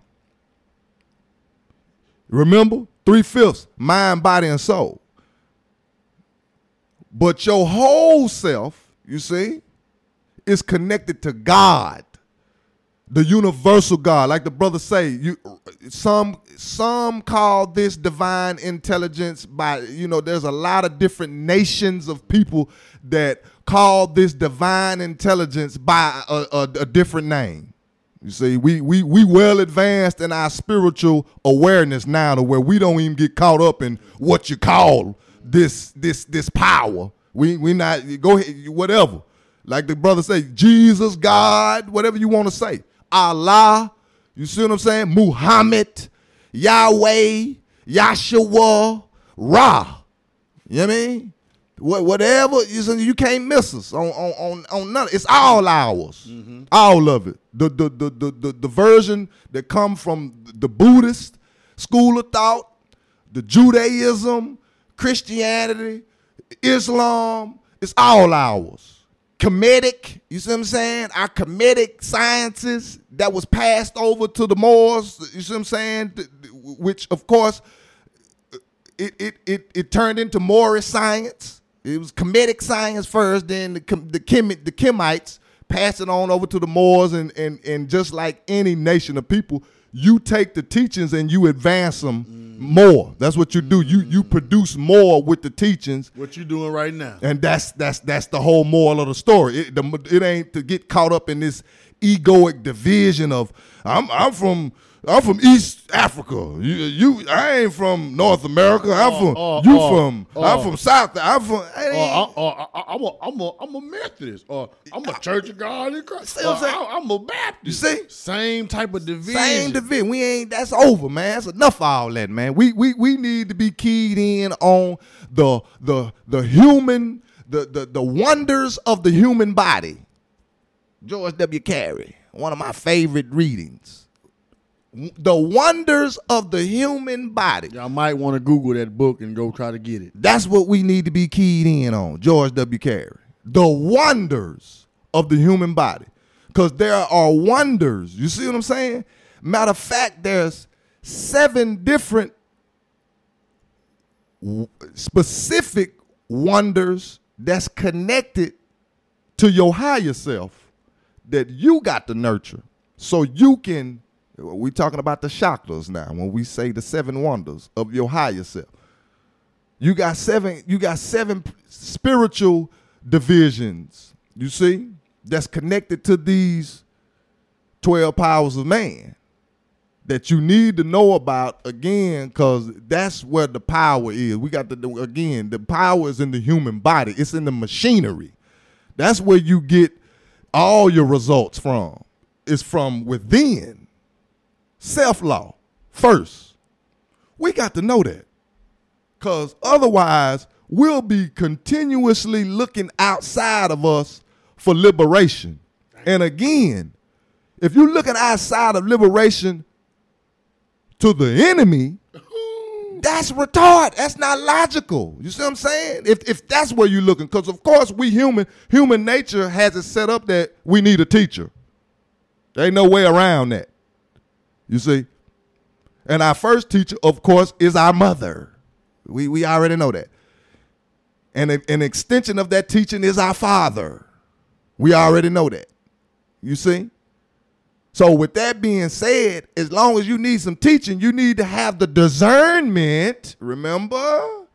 Remember? Three fifths, mind, body, and soul. But your whole self, you see, is connected to God, the universal God. Like the brother say, you some some call this divine intelligence by you know. There's a lot of different nations of people that call this divine intelligence by a, a, a different name. You see, we we we well advanced in our spiritual awareness now to where we don't even get caught up in what you call this this this power. We we not go ahead whatever. Like the brother say, Jesus, God, whatever you want to say. Allah, you see what I'm saying? Muhammad, Yahweh, Yahshua, Ra. You know what I mean? What, whatever you you can't miss us on on on, on none. It's all ours, mm-hmm. all of it. The the, the the the the version that come from the Buddhist school of thought, the Judaism, Christianity, Islam. It's all ours. Kemetic, you see what I'm saying? Our Kemetic sciences that was passed over to the Moors. You see what I'm saying? Which of course it it it, it turned into Moorish science. It was Kemetic science first, then the the Chem- the Kemites pass it on over to the Moors, and and and just like any nation of people, you take the teachings and you advance them mm. more. That's what you do. You you produce more with the teachings. What you doing right now? And that's that's that's the whole moral of the story. It, the, it ain't to get caught up in this egoic division of I'm I'm from I'm from East Africa. You, you I ain't from North America. I'm from uh, uh, you uh, from I'm from South. I'm from. I, am a I'm a I'm a Methodist. Or I'm a Church of God in Christ. I, am a Baptist. You see, same type of division. Same division. We ain't. That's over, man. That's enough of all that, man. We we we need to be keyed in on the the the human the the the wonders of the human body. George W. Carey, one of my favorite readings the wonders of the human body. Y'all might want to Google that book and go try to get it. That's what we need to be keyed in on, George W. Carey. The wonders of the human body. Because there are wonders. You see what I'm saying? Matter of fact, there's seven different specific wonders that's connected to your higher self that you got to nurture so you can we talking about the chakras now. When we say the seven wonders of your higher self, you got seven. You got seven spiritual divisions. You see, that's connected to these twelve powers of man that you need to know about again, because that's where the power is. We got the again, the power is in the human body. It's in the machinery. That's where you get all your results from. It's from within self law first. We got to know that. Because otherwise, we'll be continuously looking outside of us for liberation. And again, if you're looking outside of liberation to the enemy, that's retard. That's not logical. You see what I'm saying? If if that's where you're looking, because of course we human human nature has it set up that we need a teacher. There ain't no way around that. You see? And our first teacher, of course, is our mother. We, we already know that. And a, an extension of that teaching is our father. We already know that. You see? So, with that being said, as long as you need some teaching, you need to have the discernment, remember?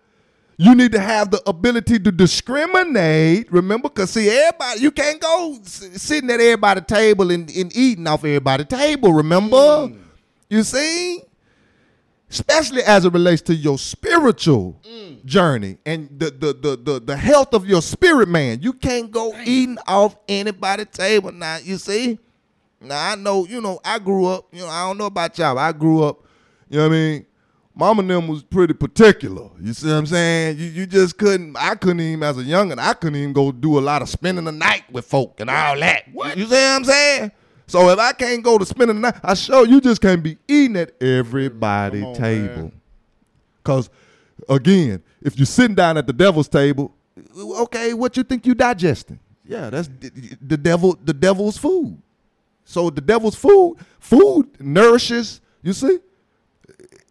You need to have the ability to discriminate. Remember, because see, everybody, you can't go sitting at everybody's table and, and eating off everybody's table, remember? Mm. You see? Especially as it relates to your spiritual mm. journey and the, the, the the the health of your spirit, man. You can't go eating off anybody's table now. You see? Now I know, you know, I grew up, you know, I don't know about y'all. I grew up, you know what I mean? Mama and them was pretty particular. You see what I'm saying? You you just couldn't I couldn't even as a youngin', I couldn't even go do a lot of spending the night with folk and all that. What? You see what I'm saying? So if I can't go to spend the night, I show you just can't be eating at everybody's on, table. Man. Cause again, if you're sitting down at the devil's table, okay, what you think you digesting? Yeah, that's the devil. The devil's food. So the devil's food, food nourishes. You see,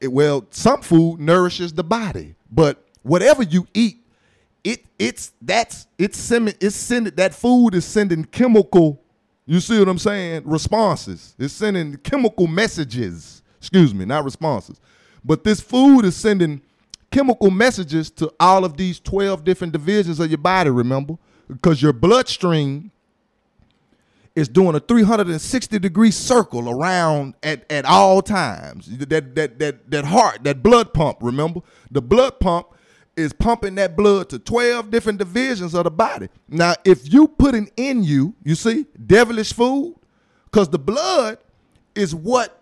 it, well, some food nourishes the body, but whatever you eat, it it's that's it's sending it's sending that food is sending chemical you see what I'm saying? Responses. It's sending chemical messages. Excuse me, not responses. But this food is sending chemical messages to all of these 12 different divisions of your body, remember? Because your bloodstream is doing a 360 degree circle around at, at all times. That, that, that, that heart, that blood pump, remember? The blood pump is pumping that blood to 12 different divisions of the body. Now, if you putting in you, you see, devilish food, because the blood is what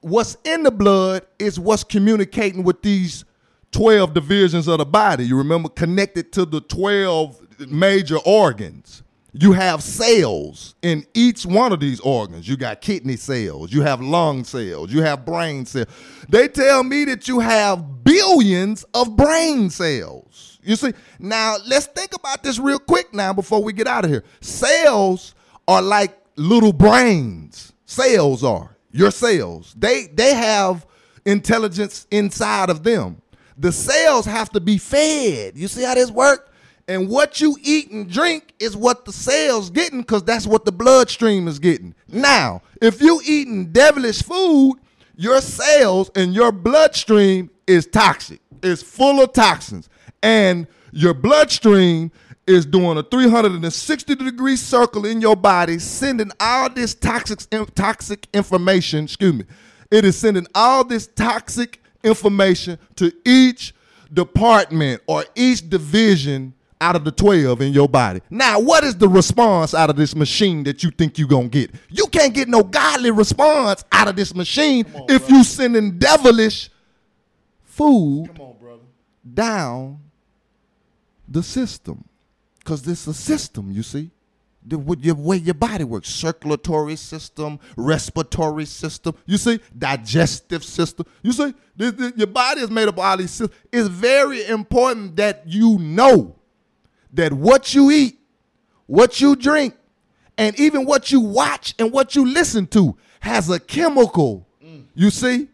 what's in the blood is what's communicating with these 12 divisions of the body. You remember connected to the 12 major organs. You have cells in each one of these organs. You got kidney cells, you have lung cells, you have brain cells. They tell me that you have billions of brain cells. You see, now let's think about this real quick now before we get out of here. Cells are like little brains. Cells are your cells. They they have intelligence inside of them. The cells have to be fed. You see how this works? And what you eat and drink is what the cells getting because that's what the bloodstream is getting. Now, if you eating devilish food, your cells and your bloodstream is toxic. It's full of toxins. And your bloodstream is doing a 360 degree circle in your body, sending all this toxic toxic information, excuse me. It is sending all this toxic information to each department or each division out of the 12 in your body. Now, what is the response out of this machine that you think you're going to get? You can't get no godly response out of this machine on, if brother. you sending devilish food on, down the system. Because this is a system, you see the, way your body works circulatory system respiratory system you see digestive system you see this, this, your body is made up of all these systems it's very important that you know that what you eat what you drink and even what you watch and what you listen to has a chemical mm. you see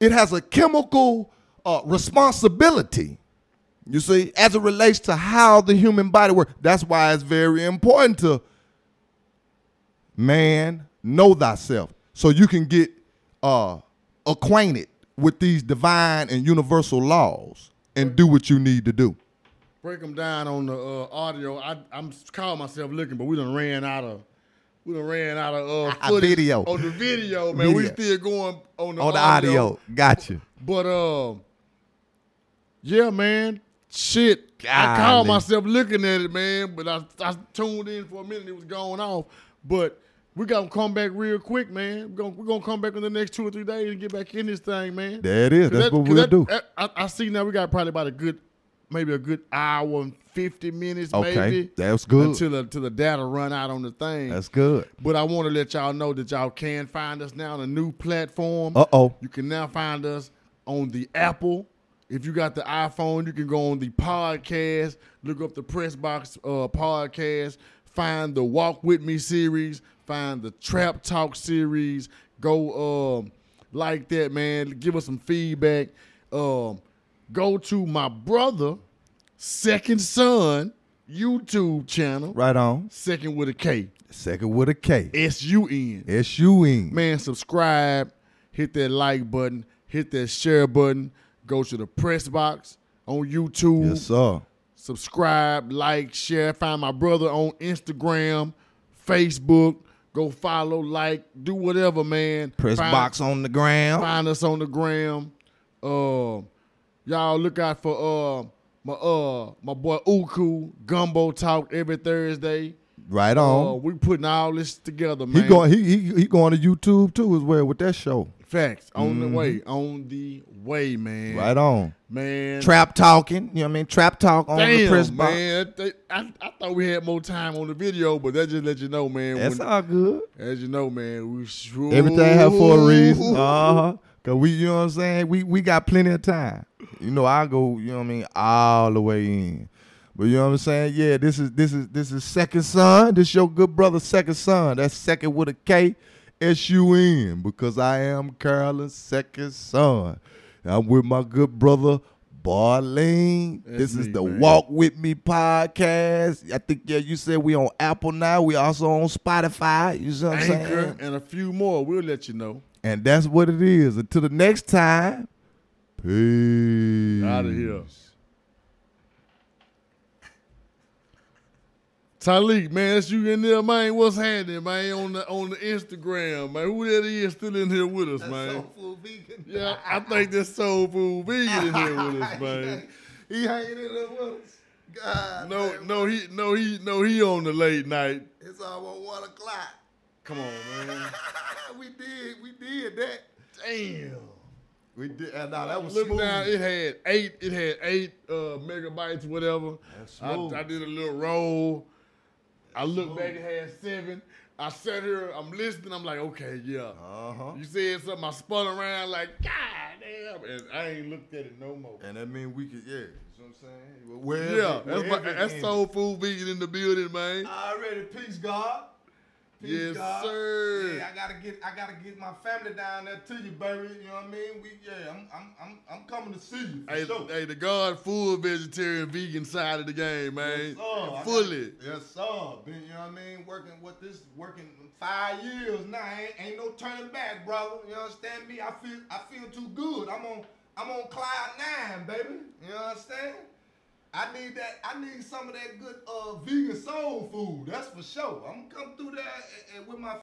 it has a chemical uh, responsibility you see, as it relates to how the human body works. That's why it's very important to man know thyself so you can get uh, acquainted with these divine and universal laws and do what you need to do. Break them down on the uh, audio. I, I'm calling myself looking, but we done ran out of we done ran out of uh, video on the video, man. Video. We still going on the on the audio. audio. Gotcha. But uh, yeah, man shit. Golly. I called myself looking at it, man, but I, I tuned in for a minute. It was going off. But we got to come back real quick, man. We're gonna, we're gonna come back in the next two or three days and get back in this thing, man. That is. That's that, what we'll do. I, I, see now we got probably about a good, maybe a good hour and 50 minutes, okay. maybe. That's good. Until the, until the data run out on the thing. That's good. But I want to let y'all know that y'all can find us now on a new platform. Uh-oh. You can now find us on the Apple if you got the iPhone, you can go on the podcast, look up the Press Box uh, podcast, find the Walk With Me series, find the Trap Talk series. Go um, like that, man. Give us some feedback. Um, go to my brother, Sekond Sun YouTube channel. Right on. Second with a K. Second with a K. S U N. S U N. Man, subscribe. Hit that like button. Hit that share button. Go to the press box on YouTube. Yes, sir. Subscribe, like, share. Find my brother on Instagram, Facebook. Go follow, like, do whatever, man. Press find, box on the gram. Find us on the gram. Uh, y'all look out for uh my uh my boy Uku Gumbo Talk every Thursday. Right on. Uh, we putting all this together, man. He going he he, he going to YouTube too as well with that show. Facts on mm-hmm. the way, on the way, man. Right on, man. Trap talking, you know what I mean? Trap talk on Damn, the press box. man. I, I thought we had more time on the video, but that just let you know, man. That's when, all good. As you know, man, we sure everything have for a reason. Uh huh. Cause we, you know what I'm saying. We we got plenty of time. You know, I go, you know what I mean, all the way in. But you know what I'm saying? Yeah, this is this is this is Sekond Sun. This your good brother, Sekond Sun. That's second with a K. S U N because I am Carolyn's second son. I'm with my good brother Barrlean. This is the man. Walk With Me podcast. I think yeah, you said we on Apple now. We also on Spotify. You know what I'm saying? And a few more. We'll let you know. And that's what it is. Until the next time, peace. Out of here. Talik, man, that's you in there, man. What's happening, man? On the on the Instagram, man. Who that is still in here with us, that's man? Soul Food Vegan. Yeah, I think that's Soul Food Vegan in here with us, man. he hanging in there with us. God. No, man, no, he, no, he, no, he on the late night. It's almost one o'clock. Come on, man. we did, we did that. Damn. We did. Uh, nah, that was Look smooth. down. It had eight. It had eight uh, megabytes, whatever. That's smooth. I, I did a little roll. I look back, it had seven. I sat here, I'm listening, I'm like, okay, yeah. Uh-huh. You said something, I spun around like, God damn, and I ain't looked at it no more. And that mean we could, yeah. You know what I'm saying? Where yeah, that's, my, that's soul food vegan in the building, man. I Already, peace, God. Peace, Yes, God. sir. Yeah, I gotta get I gotta get my family down there to you, baby. You know what I mean? We yeah, I'm I'm I'm, I'm coming to see you. Hey, sure. hey, the God full vegetarian vegan side of the game, man. Yes, sir. I got- Fully. yes, sir. Been, you know what I mean? Working with this, working five years now. Ain't, ain't no turning back, brother. You understand me? I feel, I feel too good. I'm on, I'm on cloud nine, baby. You understand? I need that. I need some of that good uh, vegan soul food. That's for sure. I'm gonna come through there and, and with my